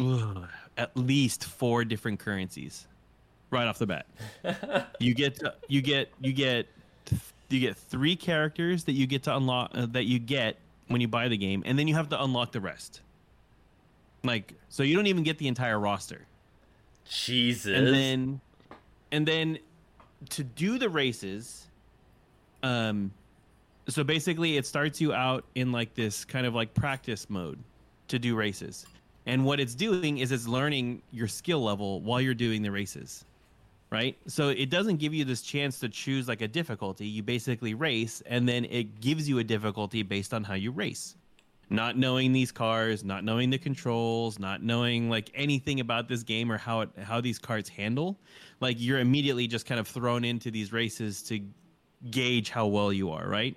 ugh, at least four different currencies right off the bat. You get to, you get you get you get three characters that you get to unlock uh, that you get when you buy the game and then you have to unlock the rest. Like so you don't even get the entire roster. Jesus. and then and then to do the races um so basically it starts you out in like this kind of like practice mode to do races and what it's doing is it's learning your skill level while you're doing the races right? So it doesn't give you this chance to choose like a difficulty. You basically race and then it gives you a difficulty based on how you race. Not knowing these cars, not knowing the controls, not knowing like anything about this game or how it how these cars handle, like you're immediately just kind of thrown into these races to gauge how well you are, right?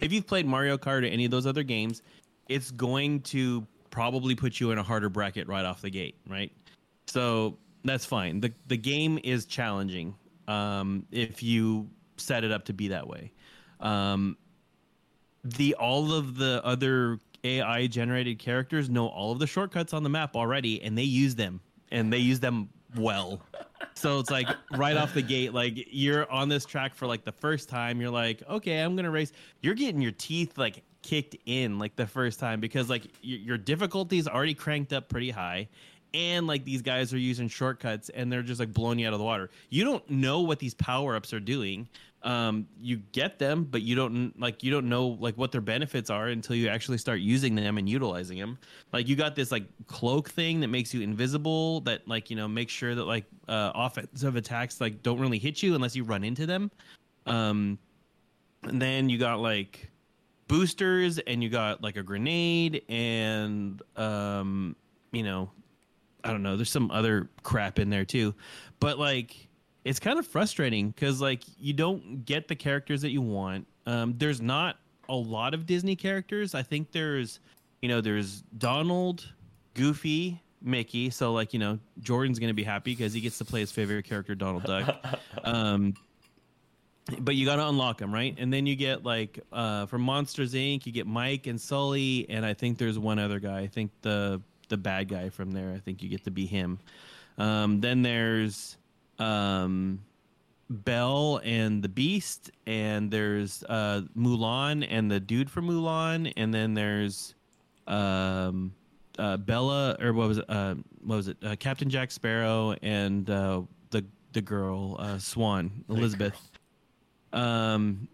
If you've played Mario Kart or any of those other games, it's going to probably put you in a harder bracket right off the gate, right? So that's fine. The the game is challenging um, if you set it up to be that way. Um, the all of the other AI generated characters know all of the shortcuts on the map already, and they use them, and they use them well. So it's like right off the gate, like you're on this track for like the first time, you're like, okay, I'm gonna race. You're getting your teeth like kicked in like the first time because like your difficulty is already cranked up pretty high. And like these guys are using shortcuts and they're just like blowing you out of the water. You don't know what these power ups are doing um you get them but you don't like you don't know like what their benefits are until you actually start using them and utilizing them like you got this like cloak thing that makes you invisible that like you know makes sure that like uh offensive attacks like don't really hit you unless you run into them um and then you got like boosters and you got like a grenade and um you know I don't know, there's some other crap in there too. But like it's kind of frustrating cuz like you don't get the characters that you want. Um there's not a lot of Disney characters. I think there's you know, there's Donald, Goofy, Mickey. So like, you know, Jordan's to be happy cuz he gets to play his favorite character Donald Duck. um but you got to unlock them, right? And then you get like uh, from Monsters Inc. You get Mike and Sully, and I think there's one other guy. I think the the bad guy from there. I think you get to be him. Um, then there's um, Belle and the Beast, and there's uh, Mulan and the dude from Mulan, and then there's um, uh, Bella or what was it? Uh, what was it? Uh, Captain Jack Sparrow and uh, the the girl uh, Swan Elizabeth. Um,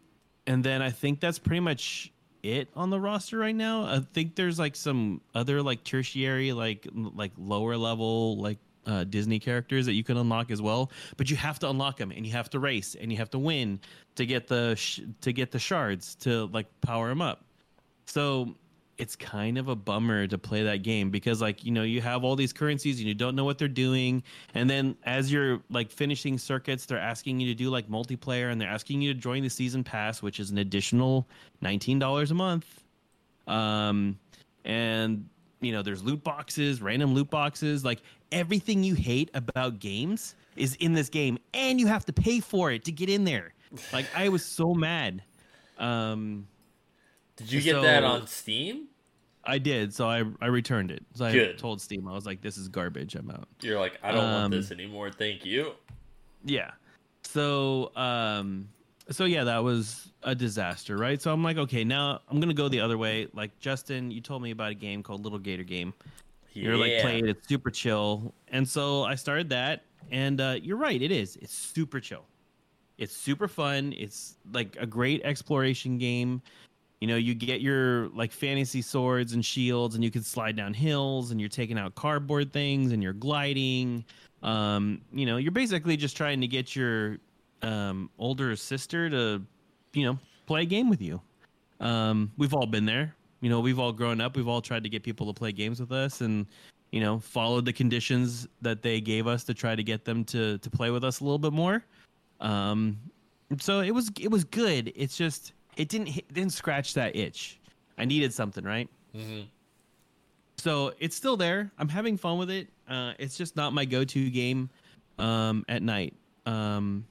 and then I think that's pretty much it on the roster right now. I think there's like some other like tertiary, like like lower level, like uh, Disney characters that you can unlock as well. But you have to unlock them, and you have to race, and you have to win to get the sh- to get the shards to like power them up. So it's kind of a bummer to play that game because like you know you have all these currencies and you don't know what they're doing. And then as you're like finishing circuits they're asking you to do like multiplayer and they're asking you to join the season pass which is an additional $19 a month. Um and you know there's loot boxes random loot boxes. Like everything you hate about games is in this game and you have to pay for it to get in there. Like i was so mad. Um Did you get that on Steam? I did, so I I returned it. So I told Steam I was like, "This is garbage. I'm out." You're like, I don't want Um, this anymore. Thank you. Yeah. So um, so yeah, that was a disaster, right? So I'm like, okay, now I'm gonna go the other way. Like Justin, you told me about a game called Little Gator Game. You're like playing it, it's super chill, and so I started that, and uh, you're right, it is. It's super chill. It's super fun. It's like a great exploration game. You know, you get your like fantasy swords and shields, and you can slide down hills, and you're taking out cardboard things, and you're gliding. Um, you know, you're basically just trying to get your um, older sister to, you know, play a game with you. Um, we've all been there. You know, we've all grown up. We've all tried to get people to play games with us, and you know, followed the conditions that they gave us to try to get them to to play with us a little bit more. Um, so it was it was good. It's just it didn't hit, didn't scratch that itch. I needed something, right? Mhm. So it's still there. I'm having fun with it. Uh, it's just not my go-to game um, at night. Um,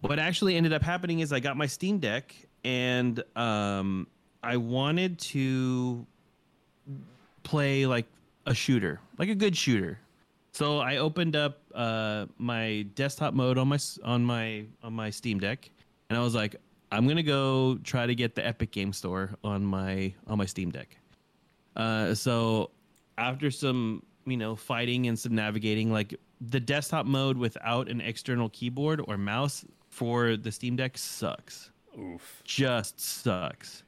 what actually ended up happening is I got my Steam Deck and um, I wanted to play like a shooter, like a good shooter. So I opened up uh, my desktop mode on my on my on my Steam Deck, and I was like, I'm gonna go try to get the Epic Game Store on my on my Steam Deck. Uh, so after some you know fighting and some navigating, like the desktop mode without an external keyboard or mouse for the Steam Deck sucks Oof. just sucks.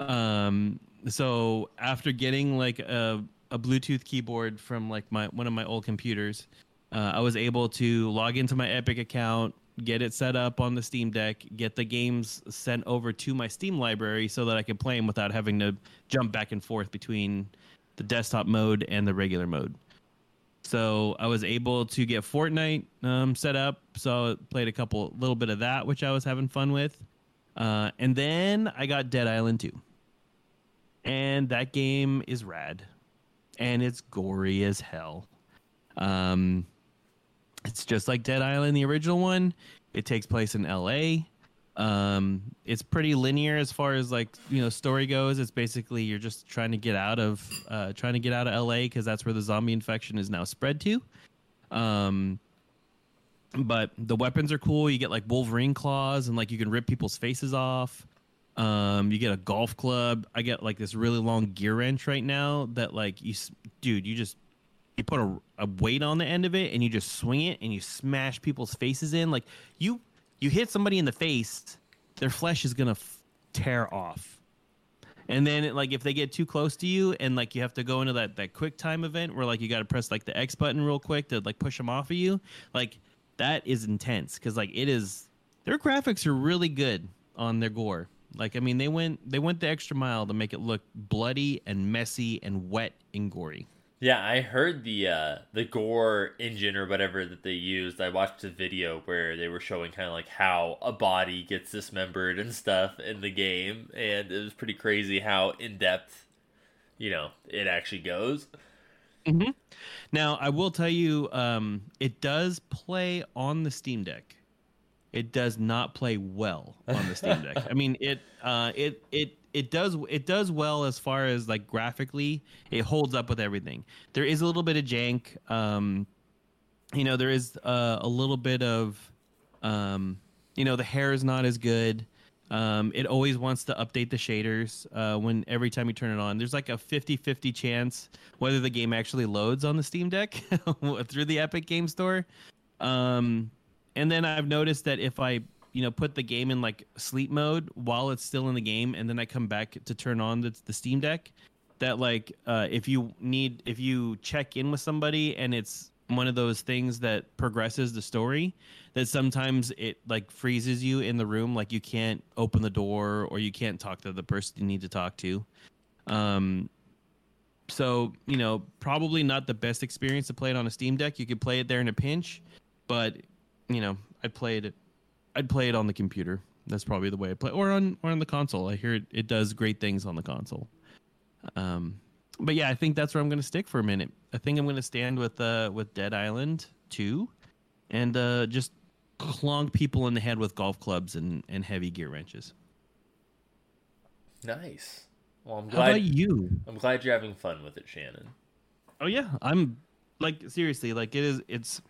Um, so after getting like a, a Bluetooth keyboard from like my one of my old computers, uh, I was able to log into my Epic account, get it set up on the Steam Deck, get the games sent over to my Steam library so that I could play them without having to jump back and forth between the desktop mode and the regular mode. So I was able to get Fortnite um, set up. So I played a couple, little bit of that, which I was having fun with. Uh, and then I got Dead Island 2. And that game is rad. And it's gory as hell. Um, it's just like Dead Island, the original one. It takes place in LA. Um, it's pretty linear as far as like you know story goes. It's basically you're just trying to get out of uh, trying to get out of LA because that's where the zombie infection is now spread to. Um, but the weapons are cool. You get like Wolverine claws and like you can rip people's faces off. Um, you get a golf club. I get like this really long gear wrench right now that like you, dude, you just you put a, a weight on the end of it and you just swing it and you smash people's faces in. Like you you hit somebody in the face, their flesh is gonna f- tear off. And then like if they get too close to you and like you have to go into that that quick time event where like you got to press like the X button real quick to like push them off of you, like that is intense because like it is their graphics are really good on their gore. Like I mean, they went they went the extra mile to make it look bloody and messy and wet and gory. Yeah, I heard the uh, the gore engine or whatever that they used. I watched a video where they were showing kind of like how a body gets dismembered and stuff in the game, and it was pretty crazy how in depth, you know, it actually goes. Mm-hmm. Now, I will tell you, um, it does play on the Steam Deck. It does not play well on the Steam Deck. I mean, it uh, it it it does it does well as far as like graphically. It holds up with everything. There is a little bit of jank. Um, you know, there is uh, a little bit of, um, you know, the hair is not as good. Um, it always wants to update the shaders uh, when every time you turn it on. There's like a 50-50 chance whether the game actually loads on the Steam Deck through the Epic Game Store. Um, and then I've noticed that if I you know put the game in like sleep mode while it's still in the game, and then I come back to turn on the, the Steam Deck, that like uh, if you need if you check in with somebody and it's one of those things that progresses the story that sometimes it like freezes you in the room like you can't open the door or you can't talk to the person you need to talk to. Um so you know probably not the best experience to play it on a steam deck. You could play it there in a pinch but you know i played it i'd play it on the computer that's probably the way i play or on or on the console i hear it, it does great things on the console um but yeah, I think that's where I'm going to stick for a minute. I think I'm going to stand with uh with Dead Island 2 and uh just clonk people in the head with golf clubs and and heavy gear wrenches. Nice. Well, I'm How glad about you? I'm glad you're having fun with it, Shannon. Oh yeah, I'm like seriously, like it is it's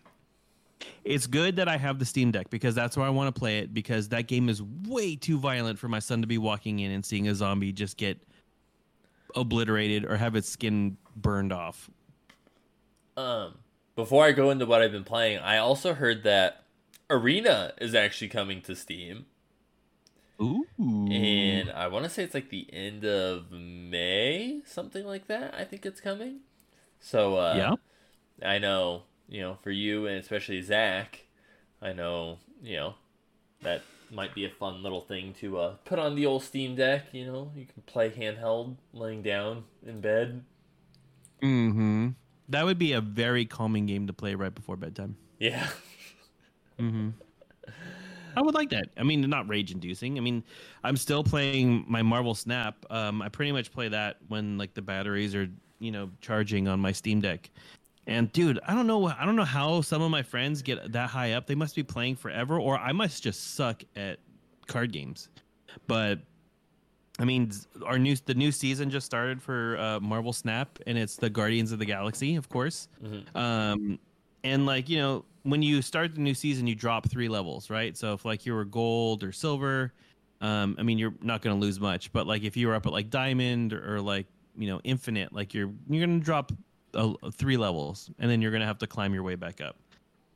it's good that I have the Steam Deck because that's where I want to play it because that game is way too violent for my son to be walking in and seeing a zombie just get obliterated or have its skin burned off. Um, before I go into what I've been playing, I also heard that Arena is actually coming to Steam, Ooh. and I want to say it's like the end of May, something like that. I think it's coming. So uh, yeah. I know you know for you and especially Zach, I know you know that might be a fun little thing to uh, put on the old Steam Deck. You know, you can play handheld, laying down in bed. Mm-hmm. That would be a very calming game to play right before bedtime. Yeah. Mm-hmm. I would like that. I mean, not rage inducing. I mean, I'm still playing my Marvel Snap. Um, I pretty much play that when like the batteries are, you know, charging on my Steam Deck. And dude, I don't know. I don't know how some of my friends get that high up. They must be playing forever, or I must just suck at card games. But I mean, our new the new season just started for uh, Marvel Snap, and it's the Guardians of the Galaxy, of course. Mhm. Um, and like you know, when you start the new season, you drop three levels, right? So if like you were gold or silver, um, I mean, you're not going to lose much. But like if you were up at like diamond or, or like you know infinite, like you're you're going to drop uh, three levels, and then you're to have to climb your way back up.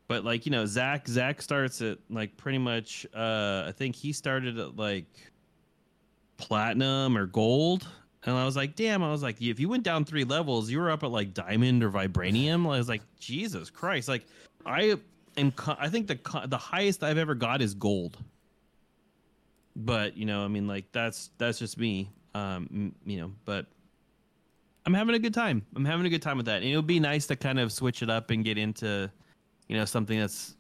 But like you know, Zach Zach starts at like pretty much. Uh, I think he started at like platinum or gold. And I was like, damn, I was like, if you went down three levels, you were up at like diamond or vibranium. I was like, Jesus Christ. Like, I am, I think the, the highest I've ever got is gold. But, you know, I mean, like, that's, that's just me. Um, you know, but I'm having a good time. I'm having a good time with that. And it would be nice to kind of switch it up and get into, you know, something that's,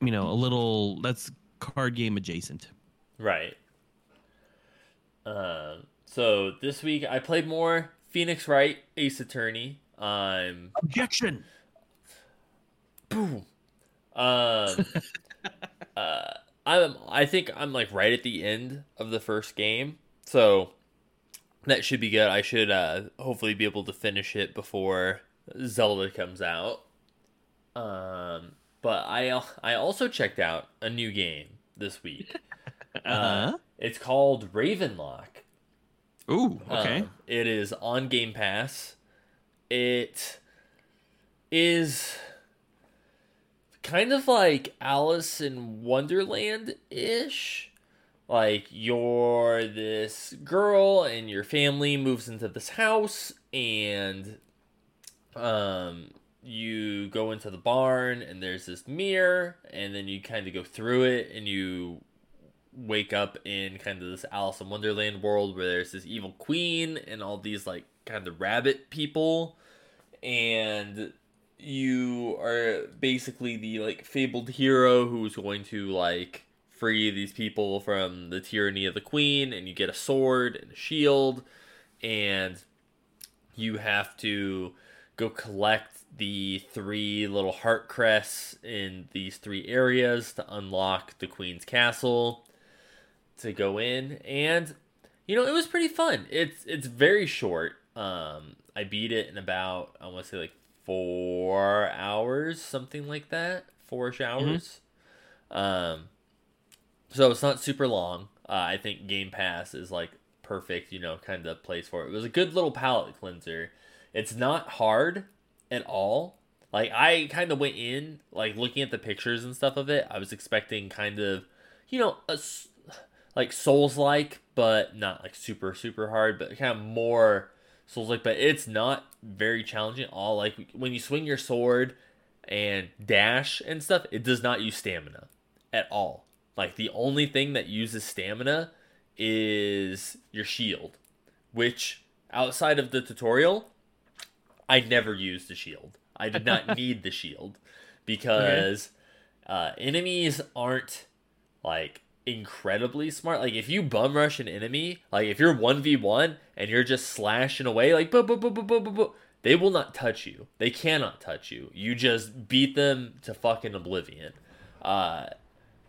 you know, a little, that's card game adjacent. Right. Um. So this week I played more Phoenix Wright Ace Attorney. Um. Objection. Boom. Um. uh. I'm. I think I'm like right at the end of the first game, so that should be good. I should uh hopefully be able to finish it before Zelda comes out. Um. But I I also checked out a new game this week. Uh-huh. It's called Ravenlok. Ooh, okay. Um, it is on Game Pass. It is kind of like Alice in Wonderland ish. Like you're this girl and your family moves into this house and um you go into the barn and there's this mirror and then you kind of go through it and you wake up in kind of this Alice in Wonderland world where there's this evil queen and all these like kind of rabbit people and you are basically the like fabled hero who's going to like free these people from the tyranny of the queen and you get a sword and a shield and you have to go collect the three little heart crests in these three areas to unlock the queen's castle to go in. And you know it was pretty fun. It's it's very short. Um i beat it in about i want to say like four hours something like that. Four hours. Um so it's not super long. Uh, i think game pass is like perfect you know kind of place for it. It was a good little palate cleanser. It's not hard at all. Like i kind of went in like looking at the pictures and stuff of it i was expecting kind of you know a like souls like but not like super super hard but kind of more souls like but it's not very challenging at all. Like when you swing your sword and dash and stuff it does not use stamina at all like the only thing that uses stamina is your shield which outside of the tutorial i never used the shield i did not need the shield because uh, enemies aren't like incredibly smart. Like if you bum rush an enemy, like if you're one v one and you're just slashing away, like boop boop boop boop boop boop, boop, they will not touch you. They cannot touch you. You just beat them to fucking oblivion. Uh,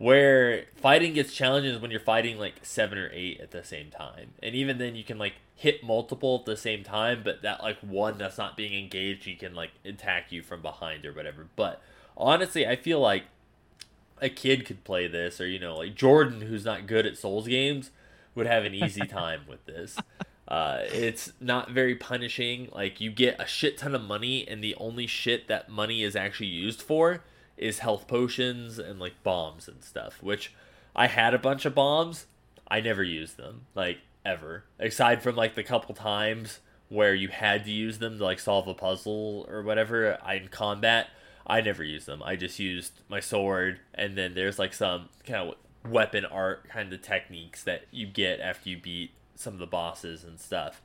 where fighting gets challenging is when you're fighting like seven or eight at the same time, and even then you can like hit multiple at the same time, but that like one that's not being engaged, you can like attack you from behind or whatever. But honestly, I feel like a kid could play this, or you know, like Jordan, who's not good at Souls games, would have an easy time with this. Uh, it's not very punishing. Like you get a shit ton of money, and the only shit that money is actually used for is health potions and like bombs and stuff. Which I had a bunch of bombs. I never used them, like ever, aside from like the couple times where you had to use them to like solve a puzzle or whatever in combat. I never used them. I just used my sword, and then there's like some kind of weapon art kind of techniques that you get after you beat some of the bosses and stuff.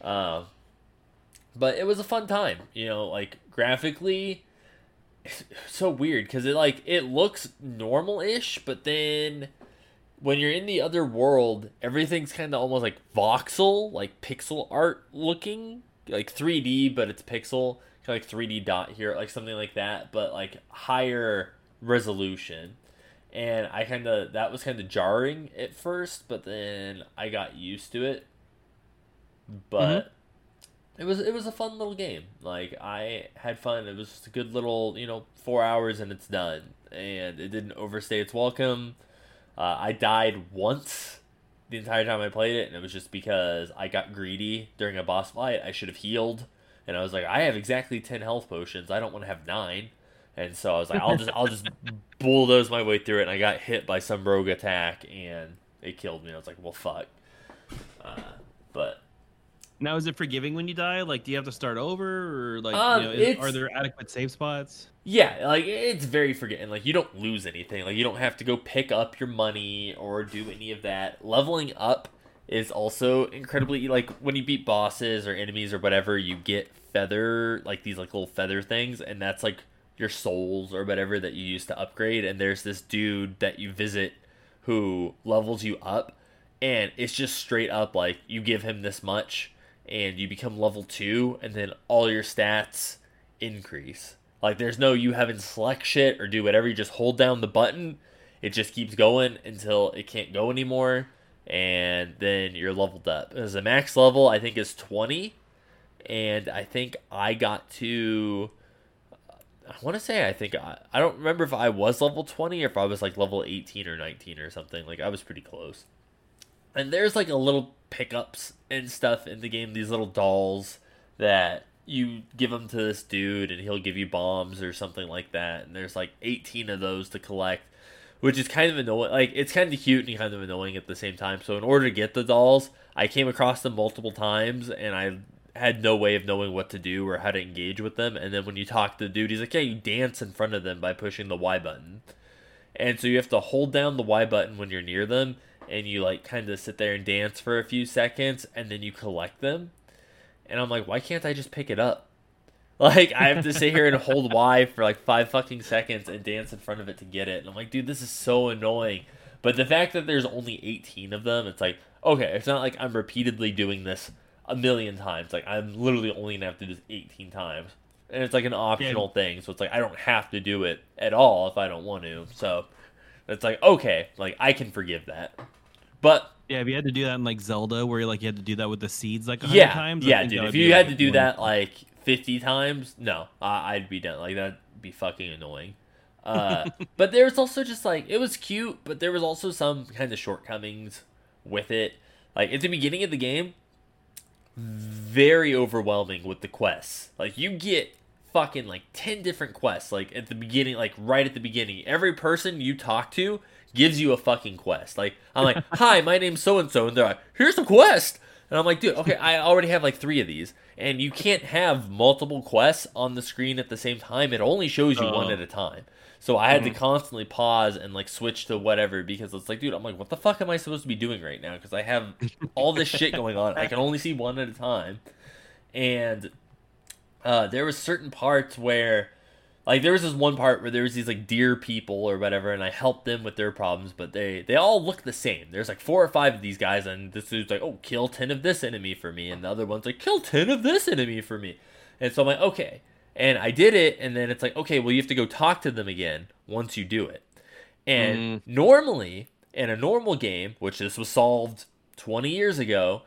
Um, but it was a fun time, you know. Like graphically, so weird because it like it looks normal-ish, but then when you're in the other world, everything's kind of almost like voxel, like pixel art looking, like 3D, but it's pixel, kind of like 3D dot here, like something like that, but like higher resolution. And I kind of that was kind of jarring at first, but then I got used to it. But mm-hmm. It was it was a fun little game. Like I had fun. It was just a good little you know four hours and it's done, and it didn't overstay its welcome. Uh, I died once the entire time I played it, and it was just because I got greedy during a boss fight. I should have healed, and I was like, I have exactly ten health potions. I don't want to have nine, and so I was like, I'll just I'll just bulldoze my way through it. And I got hit by some rogue attack, and it killed me. I was like, well, fuck. Uh, but Now, is it forgiving when you die? Like, do you have to start over, or like, Um, you know, is, are there adequate save spots? Yeah, like it's very forgiving. Like you don't lose anything. Like you don't have to go pick up your money or do any of that. Leveling up is also incredibly like when you beat bosses or enemies or whatever, you get feather like these like little feather things, and that's like your souls or whatever that you use to upgrade. And there's this dude that you visit who levels you up, and it's just straight up like you give him this much, and you become level two, and then all your stats increase. Like there's no you having to select shit or do whatever. You just hold down the button. It just keeps going until it can't go anymore, and then you're leveled up. The max level, I think is 20, and I think I got to. I want to say I think I, I don't remember if I was level 20 or if I was like level 18 or 19 or something. Like I was pretty close. And there's like a little pickups and stuff in the game. These little dolls that you give them to this dude and he'll give you bombs or something like that and there's like 18 of those to collect which is kind of annoying like it's kind of cute and kind of annoying at the same time so in order to get the dolls i came across them multiple times and i had no way of knowing what to do or how to engage with them and then when you talk to the dude he's like yeah you dance in front of them by pushing the y button and so you have to hold down the Y button when you're near them, and you like kind of sit there and dance for a few seconds, and then you collect them. And I'm like, why can't I just pick it up? Like I have to sit here and hold Y for like five fucking seconds and dance in front of it to get it. And I'm like, dude, this is so annoying. But the fact that there's only 18 of them, it's like, okay, it's not like I'm repeatedly doing this a million times. Like I'm literally only gonna have to do this 18 times. And it's like an optional thing, so it's like I don't have to do it at all if I don't want to. So it's like okay, like I can forgive that. But Yeah, if you had to do that in like Zelda, where like you had to do that with the seeds like a hundred yeah, times. I yeah, dude. If you had like, to do one- that like 50 times, no, I I'd be done. Like that'd be fucking annoying. Uh, but there was also just like it was cute, but there was also some kind of shortcomings with it. Like at the beginning of the game, very overwhelming with the quests. Like you get fucking like 10 different quests like at the beginning like right at the beginning. Every person you talk to gives you a fucking quest. Like I'm like, "Hi, my name's so and so." And they're like, "Here's a quest." And I'm like, "Dude, okay, I already have like 3 of these." And you can't have multiple quests on the screen at the same time. It only shows you one Oh. at a time. So I had to mm-hmm. constantly pause and like switch to whatever because it's like, dude, I'm like, what the fuck am I supposed to be doing right now? Because I have all this shit going on. I can only see one at a time. And uh, there was certain parts where, like, there was this one part where there was these like deer people or whatever, and I helped them with their problems, but they they all look the same. There's like four or five of these guys, and this dude's like, oh, kill ten of this enemy for me, and the other one's like, kill ten of this enemy for me. And so I'm like, okay. And I did it, and then it's like, okay, well, you have to go talk to them again once you do it. And normally, in a normal game, which this was solved 20 years ago,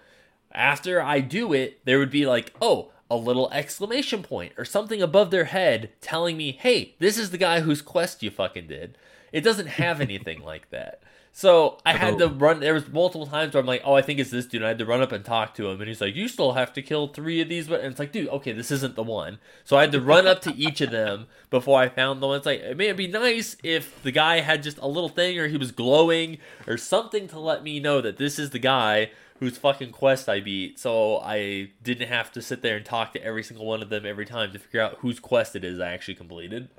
after I do it, there would be like, oh, a little exclamation point or something above their head telling me, hey, this is the guy whose quest you fucking did. It doesn't have anything like that. So I had to oh. run. There was multiple times where I'm like, "Oh, I think it's this dude." And I had to run up and talk to him, and he's like, "You still have to kill three of these." But and it's like, dude, okay, this isn't the one. So I had to run up to each of them before I found the one. It's like, it may be nice if the guy had just a little thing, or he was glowing, or something to let me know that this is the guy whose fucking quest I beat. So I didn't have to sit there and talk to every single one of them every time to figure out whose quest it is I actually completed.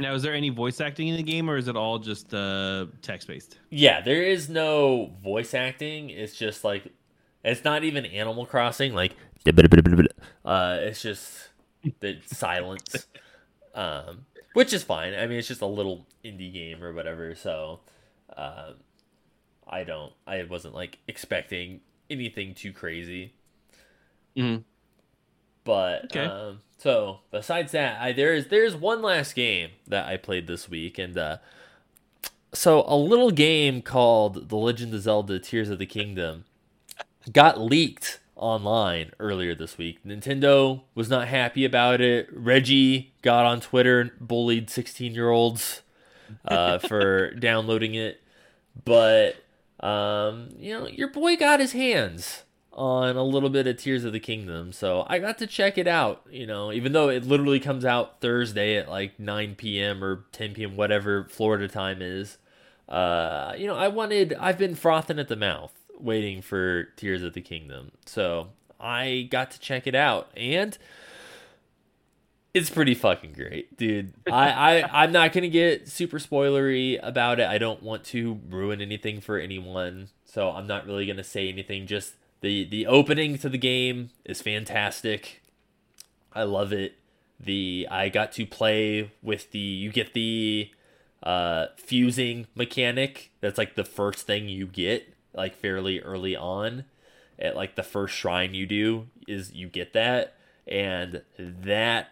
Now, is there any voice acting in the game, or is it all just uh, text based? Yeah, there is no voice acting. It's just like it's not even Animal Crossing. Like, uh, it's just the silence, um, which is fine. I mean, it's just a little indie game or whatever. So, um, I don't. I wasn't like expecting anything too crazy. Mhm. But Okay. um, so besides that, I there is there's one last game that I played this week, and uh, so a little game called The Legend of Zelda: Tears of the Kingdom got leaked online earlier this week. Nintendo was not happy about it. Reggie got on Twitter and bullied 16 year olds uh, for downloading it. But, um, you know, your boy got his hands on a little bit of Tears of the Kingdom. So I got to check it out, you know, even though it literally comes out Thursday at like 9 p.m. or 10 p.m., whatever Florida time is. Uh, you know, I wanted, I've been frothing at the mouth waiting for Tears of the Kingdom. So I got to check it out and it's pretty fucking great, dude. I, I I'm not gonna get super spoilery about it. I don't want to ruin anything for anyone, so I'm not really gonna say anything. Just the the opening to the game is fantastic. I love it. The I got to play with the you get the uh fusing mechanic. That's like the first thing you get like fairly early on at like the first shrine you do is you get that and that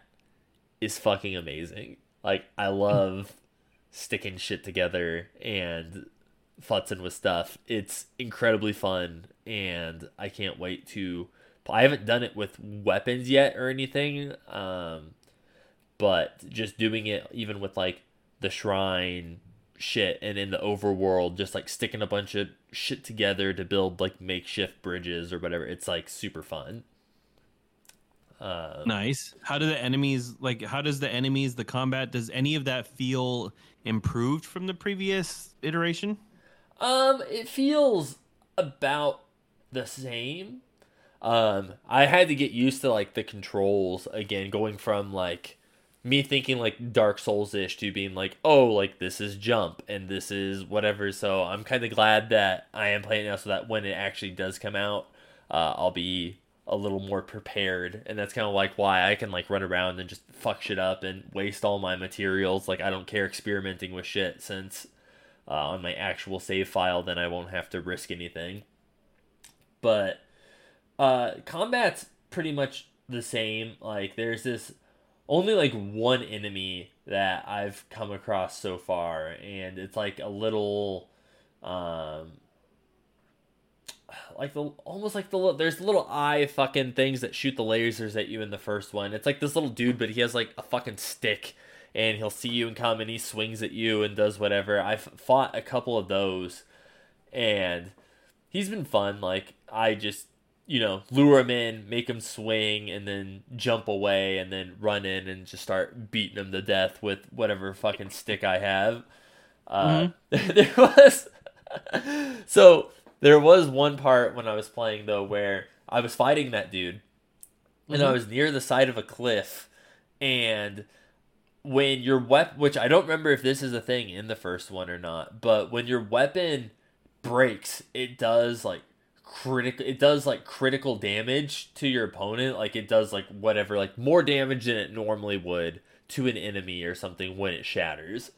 is fucking amazing. Like I love sticking shit together and futzing with stuff. It's incredibly fun and I can't wait to I haven't done it with weapons yet or anything. Um but just doing it even with like the shrine shit and in the overworld just like sticking a bunch of shit together to build like makeshift bridges or whatever. It's like super fun. Um, Nice. How do the enemies like? How does the enemies, the combat, does any of that feel improved from the previous iteration? Um, it feels about the same. Um, I had to get used to like the controls again, going from like me thinking like Dark Souls ish to being like, oh, like this is jump and this is whatever. So I'm kind of glad that I am playing now, so that when it actually does come out, uh, I'll be a little more prepared. And that's kind of like why I can like run around and just fuck shit up and waste all my materials. Like I don't care experimenting with shit since uh, on my actual save file, then I won't have to risk anything. But uh, combat's pretty much the same. Like there's this only like one enemy that I've come across so far, and it's like a little, um, like the almost like the there's little eye fucking things that shoot the lasers at you in the first one. It's like this little dude, but he has like a fucking stick, and he'll see you and come, and he swings at you and does whatever. I've fought a couple of those, and he's been fun. Like I just you know, lure him in, make him swing, and then jump away, and then run in and just start beating him to death with whatever fucking stick I have. Uh, mm-hmm. there was so there was one part when I was playing though where I was fighting that dude, mm-hmm. and I mm-hmm. was near the side of a cliff, and when your weapon, which I don't remember if this is a thing in the first one or not, but when your weapon breaks, it does like critical it does like critical damage to your opponent like it does like whatever like more damage than it normally would to an enemy or something when it shatters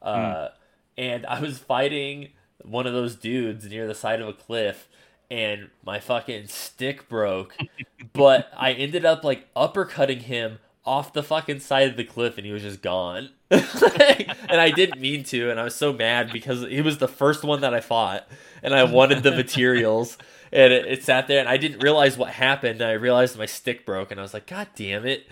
uh mm. and i was fighting one of those dudes near the side of a cliff and my fucking stick broke but i ended up like uppercutting him off the fucking side of the cliff and he was just gone and I didn't mean to, and I was so mad because he was the first one that I fought, and I wanted the materials, and it, it, sat there, and I didn't realize what happened. And I realized my stick broke, and I was like, "God damn it!"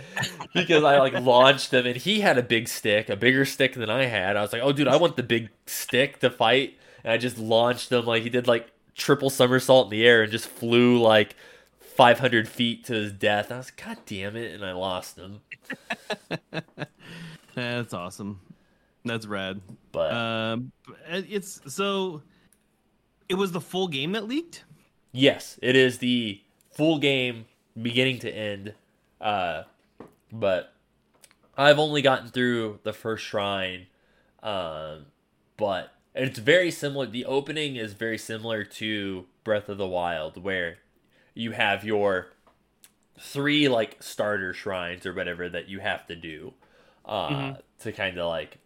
Because I like launched him, and he had a big stick, a bigger stick than I had. I was like, "Oh, dude, I want the big stick to fight," and I just launched him like he did like triple somersault in the air and just flew like 500 feet to his death. I was like, God damn it, and I lost him. That's awesome. That's rad. But um, it's so it was the full game that leaked. Yes, it is the full game, beginning to end. Uh, but I've only gotten through the first shrine. Um, but it's very similar. The opening is very similar to Breath of the Wild, where you have your three like starter shrines or whatever that you have to do uh, mm-hmm. to kind of like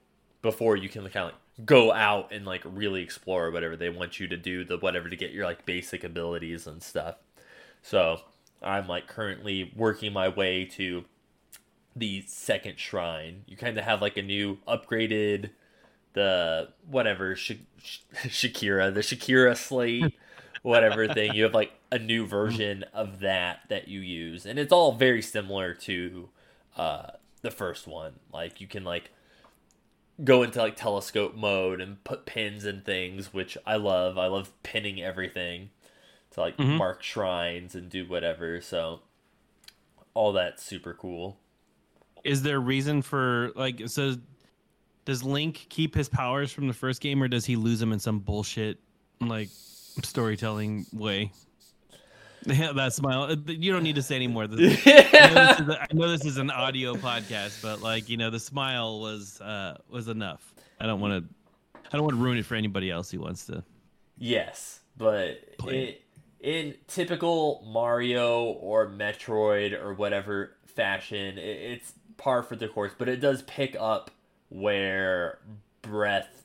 before you can kind of like go out and like really explore whatever they want you to do the whatever to get your like basic abilities and stuff so i'm like currently working my way to the second shrine you kind of have like a new upgraded the whatever Sh- Sh- Sheikah the Sheikah slate whatever thing you have like a new version of that that you use and it's all very similar to uh the first one. Like you can like go into like telescope mode and put pins and things, which I love. I love pinning everything to like mm-hmm. mark shrines and do whatever. So all that's super cool. Is there reason for like so does Link keep his powers from the first game or does he lose them in some bullshit like storytelling way? Yeah, that smile. Uh, you don't need to say anymore. I, know a, I know this is an audio podcast, but like you know, the smile was uh, was enough. I don't want to. I don't want to ruin it for anybody else who wants to. Yes, but it, in typical Mario or Metroid or whatever fashion, it, it's par for the course. But it does pick up where Breath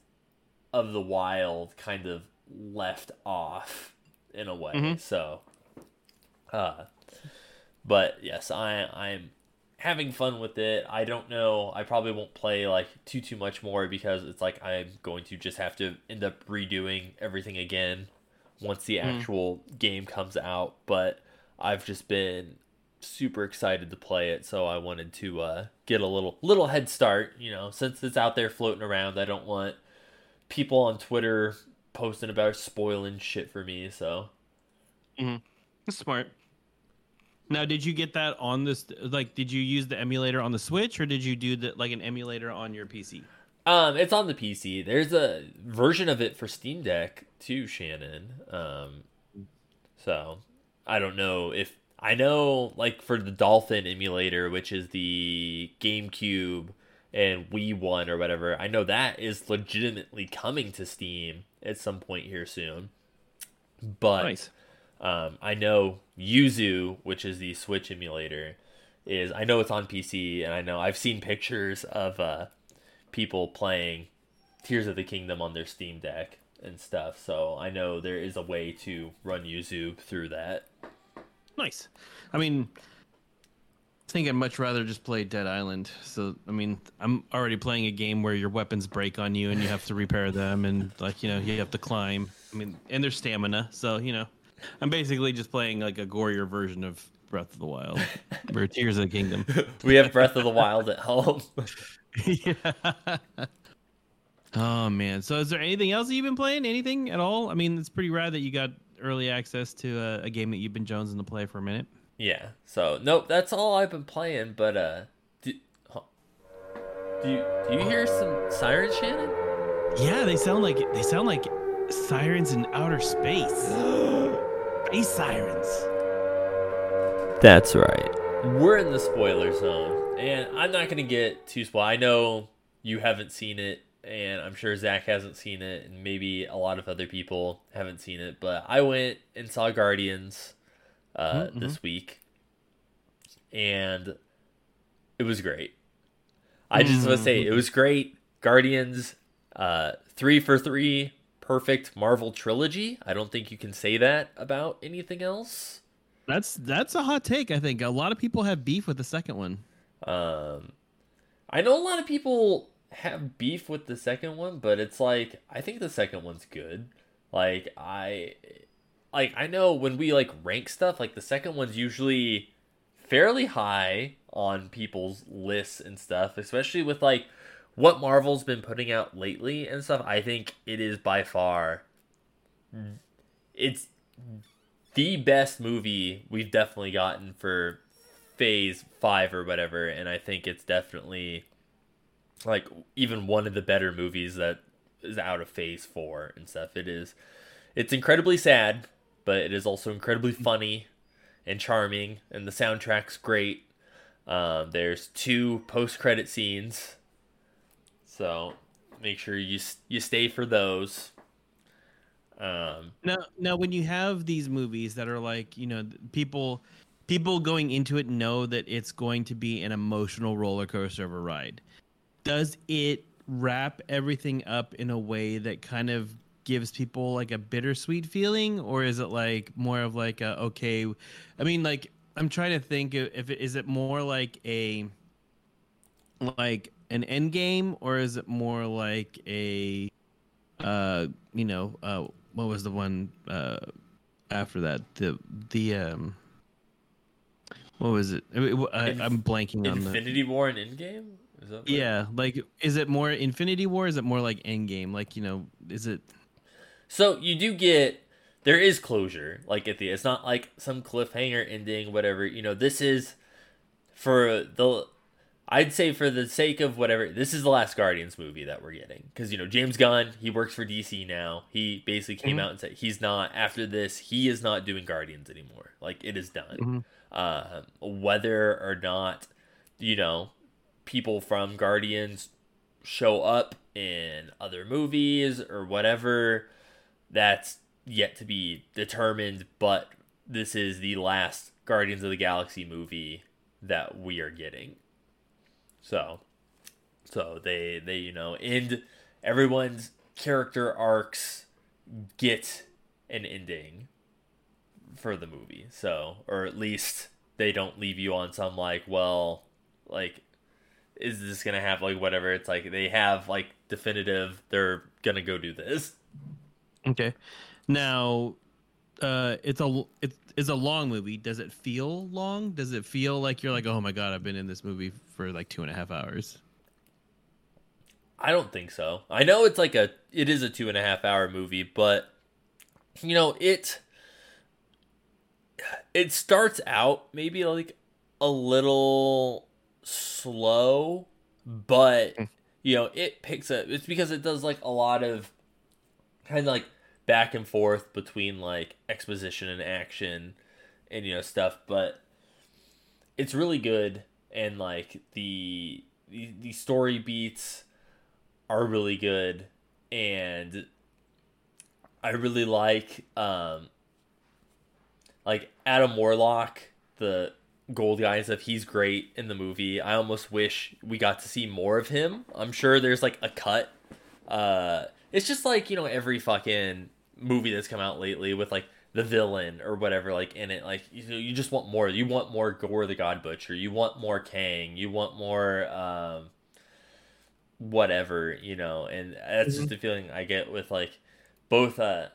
of the Wild kind of left off in a way. Mm-hmm. So uh, but yes, I I'm having fun with it. I don't know. I probably won't play like too too much more because it's like I'm going to just have to end up redoing everything again once the mm. actual game comes out. But I've just been super excited to play it, so I wanted to uh, get a little little head start. You know, since it's out there floating around, I don't want people on Twitter posting about spoiling shit for me. So, mm-hmm. smart. Now, did you get that on this? Like, did you use the emulator on the Switch, or did you do that like an emulator on your PC? Um, it's on the PC. There's a version of it for Steam Deck too, Shannon. Um, so I don't know if I know, like for the Dolphin emulator, which is the GameCube and Wii One or whatever, I know that is legitimately coming to Steam at some point here soon. But Nice. um, I know Yuzu, which is the Switch emulator, is I know it's on PC, and I know I've seen pictures of uh, people playing Tears of the Kingdom on their Steam Deck and stuff. So I know there is a way to run Yuzu through that. Nice. I mean, I think I'd much rather just play Dead Island. So, I mean, I'm already playing a game where your weapons break on you and you have to repair them, and like you know, you have to climb. I mean, and there's stamina. So you know, I'm basically just playing like a gorier version of Breath of the Wild, or Tears of the Kingdom. We have Breath of the Wild at home. yeah. Oh man. So, is there anything else that you've been playing? Anything at all? I mean, it's pretty rad that you got early access to a, a game that you've been jonesing to play for a minute. yeah. So nope, that's all I've been playing. But uh, do, huh. do you do you hear some sirens, Shannon? Yeah, they sound like they sound like sirens in outer space. Space sirens. That's right. We're in the spoiler zone, and I'm not gonna get too spoiled. I know you haven't seen it, and I'm sure Zach hasn't seen it, and maybe a lot of other people haven't seen it. But I went and saw Guardians uh, Mhm, this week, and it was great. I just want to say it was great. Guardians, uh, three for three, perfect Marvel trilogy. I don't think you can say that about anything else. That's that's a hot take. I think a lot of people have beef with the second one. Um, I know a lot of people have beef with the second one, but it's like I think the second one's good. Like I, like I know when we like rank stuff, like the second one's usually fairly high on people's lists and stuff, especially with like what Marvel's been putting out lately and stuff. I think it is by far, it's the best movie we've definitely gotten for phase five or whatever and i think it's definitely like even one of the better movies that is out of phase four and stuff. It is it's incredibly sad but it is also incredibly funny and charming and the soundtrack's great. Um, there's two post-credit scenes so make sure you you stay for those. Um, Now, now, when you have these movies that are like, you know, people, people going into it know that it's going to be an emotional roller coaster of a ride. Does it wrap everything up in a way that kind of gives people like a bittersweet feeling, or is it like more of like a okay? I mean, like I'm trying to think if it is it more like a like an end game, or is it more like a uh you know uh what was the one uh after that? The the um what was it? I, I'm blanking on the infinity war and endgame is that yeah like is it more infinity war is it more like endgame like you know is it So you do get there is closure, like at the it's not like some cliffhanger ending, whatever. You know, this is for the I'd say for the sake of whatever, this is the last Guardians movie that we're getting because you know James Gunn he works for DC now. He basically came Mhm. out and said he's not after this. He is not doing Guardians anymore. Like it is done. Mhm. Uh, whether or not you know people from Guardians show up in other movies or whatever that's yet to be determined but this is the last guardians of the galaxy movie that we are getting. So so they they you know end everyone's character arcs get an ending for the movie. So or at least they don't leave you on some like well like is this gonna have like whatever it's like they have like definitive they're gonna go do this. Okay. Now uh it's a it is a long movie. Does it feel long? Does it feel like you're like oh my god i've been in this movie for like two and a half hours I don't think so. I know it's like a it is a two and a half hour movie, but you know it it starts out maybe like a little slow, but you know it picks up. It's because it does like a lot of kind of like back and forth between like exposition and action and you know stuff, but it's really good and like the the, the story beats are really good and I really like um like Adam Warlock, the gold guy and stuff, he's great in the movie. I almost wish we got to see more of him. I'm sure there's like a cut. Uh it's just like, you know, every fucking movie that's come out lately with like the villain or whatever like in it like you, you just want more you want more Gorr the god butcher you want more kang you want more um whatever you know and that's just the feeling i get with like both uh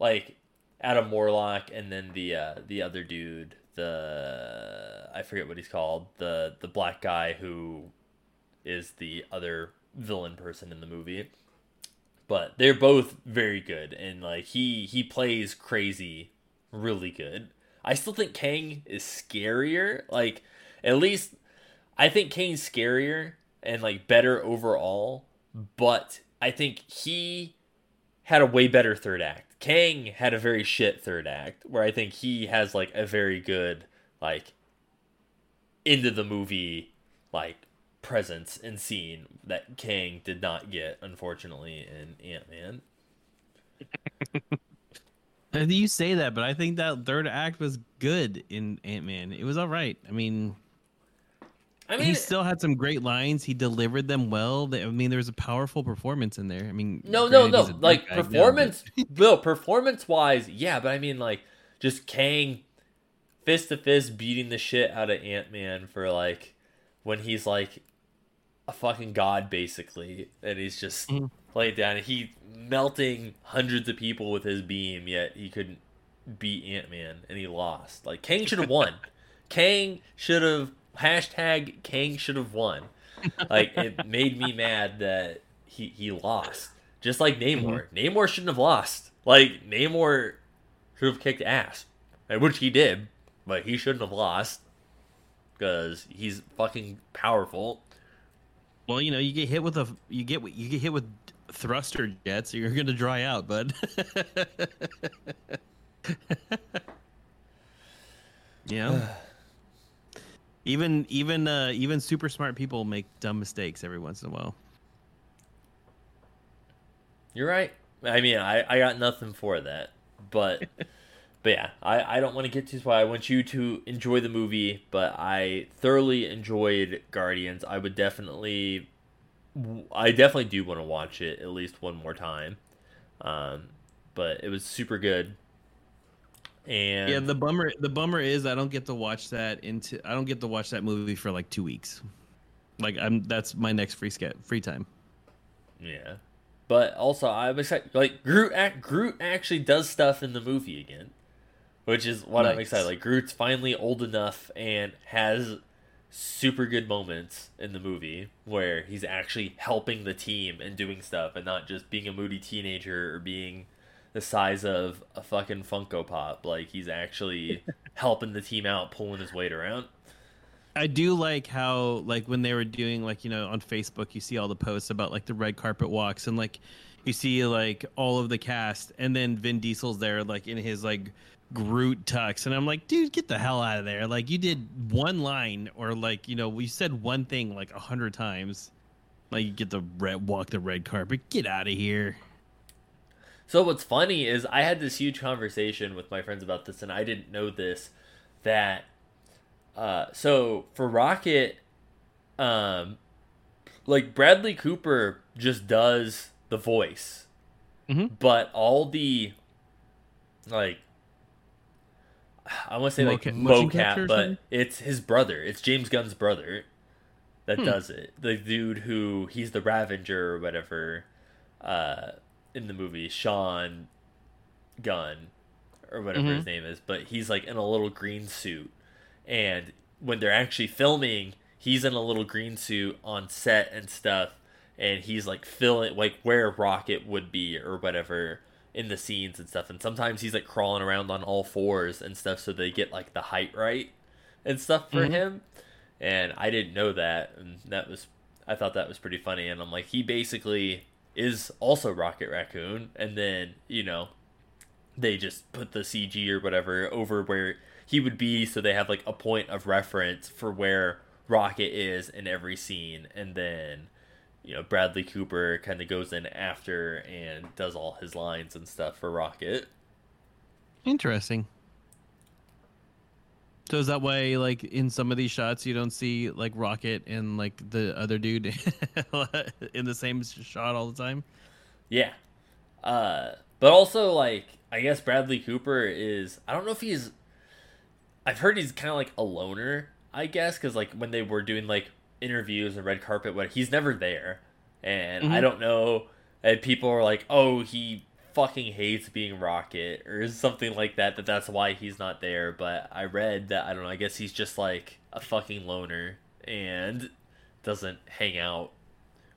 like adam warlock and then the uh the other dude the i forget what he's called the the black guy who is the other villain person in the movie. But they're both very good and like he he plays crazy really good. I still think kang is scarier like at least i think kang's scarier and like better overall but i think he had a way better third act kang had a very shit third act where i think he has like a very good like into the movie like presence and scene that Kang did not get, unfortunately, in Ant Man. You say that, but I think that third act was good in Ant Man. It was all right. I mean, I mean, he still had some great lines. He delivered them well. I mean, there was a powerful performance in there. I mean, no, no, no. Like guy performance, no, performance wise, yeah, but I mean, like just Kang fist to fist beating the shit out of Ant Man for like when he's like a fucking god basically, and he's just Mhm. laid down and he melting hundreds of people with his beam, yet he couldn't beat Ant Man and he lost. Like Kang should have won. Kang should have hashtag Kang should have won. Like it made me mad that he he lost. Just like Namor. Mm-hmm. Namor shouldn't have lost. Like Namor should have kicked ass. Which he did, but he shouldn't have lost. Because he's fucking powerful. Well, you know, you get hit with a you get you get hit with thruster jets, you're gonna dry out, bud. yeah. even even uh, even super smart people make dumb mistakes every once in a while. You're right. I mean, I, I got nothing for that. But but yeah, I, I don't want to get too far. I want you to enjoy the movie, but I thoroughly enjoyed Guardians. I would definitely I definitely do want to watch it at least one more time. Um, but it was super good. And Yeah, the bummer the bummer is I don't get to watch that into I don't get to watch that movie for like two weeks. Like I'm that's my next free sketch free time. Yeah, but also I'm excited. Like Groot, act, Groot actually does stuff in the movie again, which is what I'm excited. Like Groot's finally old enough and has super good moments in the movie where he's actually helping the team and doing stuff, and not just being a moody teenager or being the size of a fucking Funko Pop. Like he's actually helping the team out, pulling his weight around. I do like how like when they were doing like you know on Facebook you see all the posts about like the red carpet walks and like you see like all of the cast and then Vin Diesel's there like in his like Groot tux and I'm like dude get the hell out of there like you did one line or like you know we said one thing like a hundred times like you get the red walk the red carpet get out of here So what's funny is I had this huge conversation with my friends about this, and I didn't know this. That uh, so for Rocket, um, like Bradley Cooper just does the voice, Mhm. but all the like I want to say like Moca- motion mocap, but it's his brother. It's James Gunn's brother that Hmm. does it. The dude who he's the Ravager or whatever uh, in the movie, Sean Gunn or whatever Mhm. his name is. But he's like in a little green suit, and when they're actually filming, he's in a little green suit on set and stuff, and he's like filling like where Rocket would be or whatever in the scenes and stuff. And sometimes he's like crawling around on all fours and stuff, so they get like the height right and stuff for Mhm. him. And I didn't know that, and that was I thought that was pretty funny. And I'm like, he basically is also Rocket Raccoon, and then you know they just put the CG or whatever over where he would be, so they have like a point of reference for where Rocket is in every scene, and then you know Bradley Cooper kind of goes in after and does all his lines and stuff for Rocket. Interesting. So is that why, like, in some of these shots, you don't see like Rocket and like the other dude in the same shot all the time? Yeah. Uh, but also like I guess Bradley Cooper is I don't know if he's I've heard he's kind of like a loner, I guess, because like when they were doing like interviews and red carpet, what he's never there, and I Mhm. don't know. And people are like, "Oh, he fucking hates being Rocket" or something like that. That that's why he's not there. But I read that I don't know. I guess he's just like a fucking loner and doesn't hang out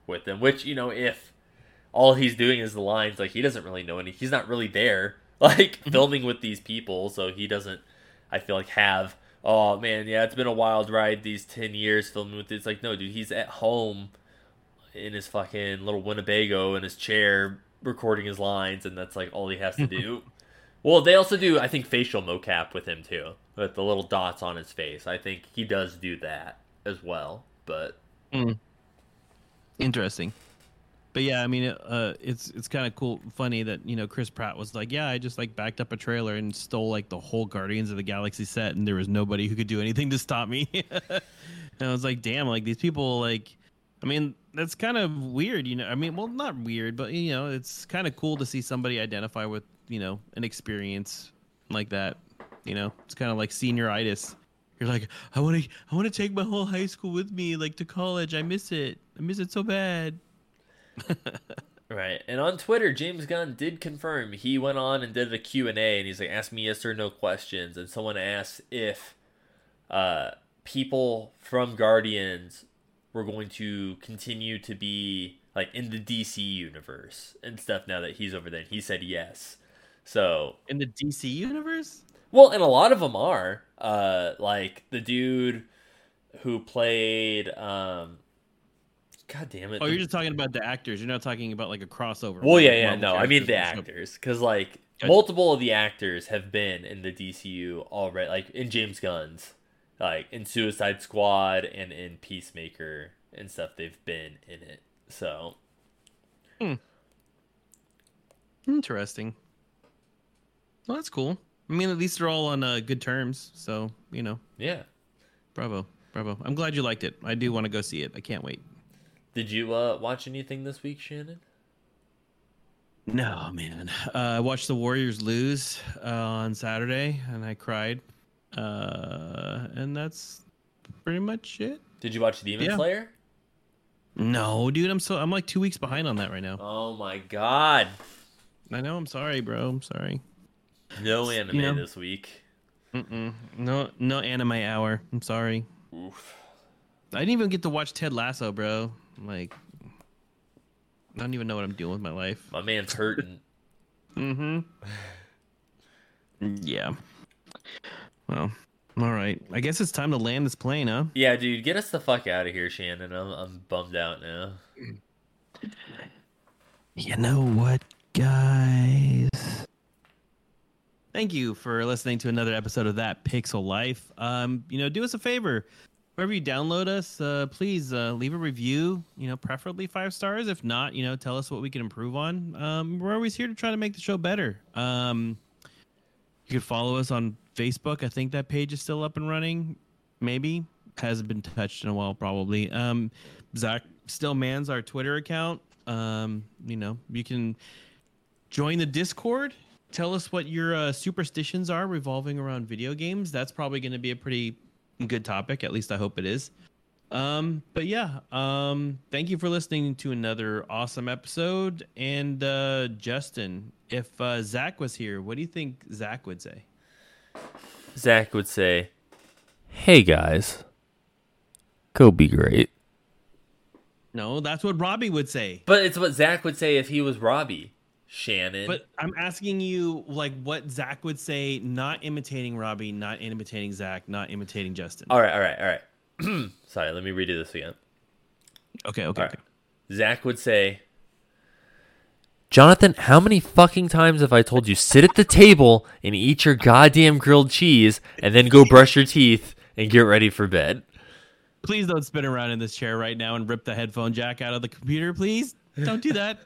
with them. Which you know, if all he's doing is the lines, like he doesn't really know any. He's not really there, like mm-hmm. filming with these people, so he doesn't. I feel like have. Oh man, yeah, it's been a wild ride these ten years filming with. It's like no, dude, he's at home in his fucking little Winnebago in his chair recording his lines, and that's like all he has to do. well, they also do, I think, facial mocap with him too, with the little dots on his face. I think he does do that as well, but Interesting. But yeah, I mean, uh, it's it's kind of cool, funny that you know Chris Pratt was like, yeah, I just like backed up a trailer and stole like the whole Guardians of the Galaxy set, and there was nobody who could do anything to stop me. and I was like, damn, like these people, like, I mean, that's kind of weird, you know. I mean, well, not weird, but you know, it's kind of cool to see somebody identify with you know an experience like that. You know, it's kind of like senioritis. You're like, I want to, I want to take my whole high school with me, like to college. I miss it. I miss it so bad. Right. And on Twitter, James Gunn did confirm he went on and did a Q&A and he's like ask me yes or no questions and someone asked if uh people from Guardians were going to continue to be like in the DC universe and stuff now that he's over there and he said yes. So, In the DC universe? well, and a lot of them are uh like the dude who played um God damn it. Oh, you're just talking about the actors. You're not talking about like a crossover. Well, yeah, yeah, no, I mean the characters and stuff. actors, because like multiple of the actors have been in the DCU already, like in James Gunn's, like in Suicide Squad and in Peacemaker and stuff. They've been in it, so Hmm. Interesting. Well, that's cool. I mean, at least they're all on uh, good terms. So you know, yeah. bravo, bravo. I'm glad you liked it. I do want to go see it. I can't wait. Did you uh, watch anything this week, Shannon? No, man. Uh, I watched the Warriors lose uh, on Saturday, and I cried. Uh, and that's pretty much it. Did you watch Demon Yeah. Slayer? No, dude, I'm so I'm like two weeks behind on that right now. Oh my god, I know. I'm sorry, bro. I'm sorry. no anime know- this week. Mm-mm. No, no anime hour. I'm sorry. Oof. I didn't even get to watch Ted Lasso, bro. Like, I don't even know what I'm doing with my life. My man's hurting. Mm-hmm. Yeah. Well, all right. I guess it's time to land this plane, huh? yeah, dude, get us the fuck out of here, Shannon. I'm I'm bummed out now. You know what, guys? Thank you for listening to another episode of That Pixel Life. Um, you know, do us a favor. Wherever you download us, uh, please uh, leave a review. You know, preferably five stars. If not, you know, tell us what we can improve on. Um, we're always here to try to make the show better. Um, you can follow us on Facebook. I think that page is still up and running. Maybe hasn't been touched in a while. Probably. Um, Zach still mans our Twitter account. Um, you know, you can join the Discord. Tell us what your uh, superstitions are revolving around video games. That's probably going to be a pretty good topic. At least I hope it is. Um, but yeah, um, thank you for listening to another awesome episode. And uh, Justin, if uh, Zach was here, what do you think Zach would say? Zach would say, "Hey guys, go be great." No, that's what Robbie would say. But it's what Zach would say if he was Robbie. Shannon. But I'm asking you, like, what Zach would say, not imitating Robbie, not imitating Zach, not imitating Justin. all right, all right, all right. Sorry, let me redo this again. Okay, okay, right. okay. Zach would say, Jonathan, how many fucking times have I told you sit at the table and eat your goddamn grilled cheese and then go brush your teeth and get ready for bed? Please don't spin around in this chair right now and rip the headphone jack out of the computer, please. Don't do that.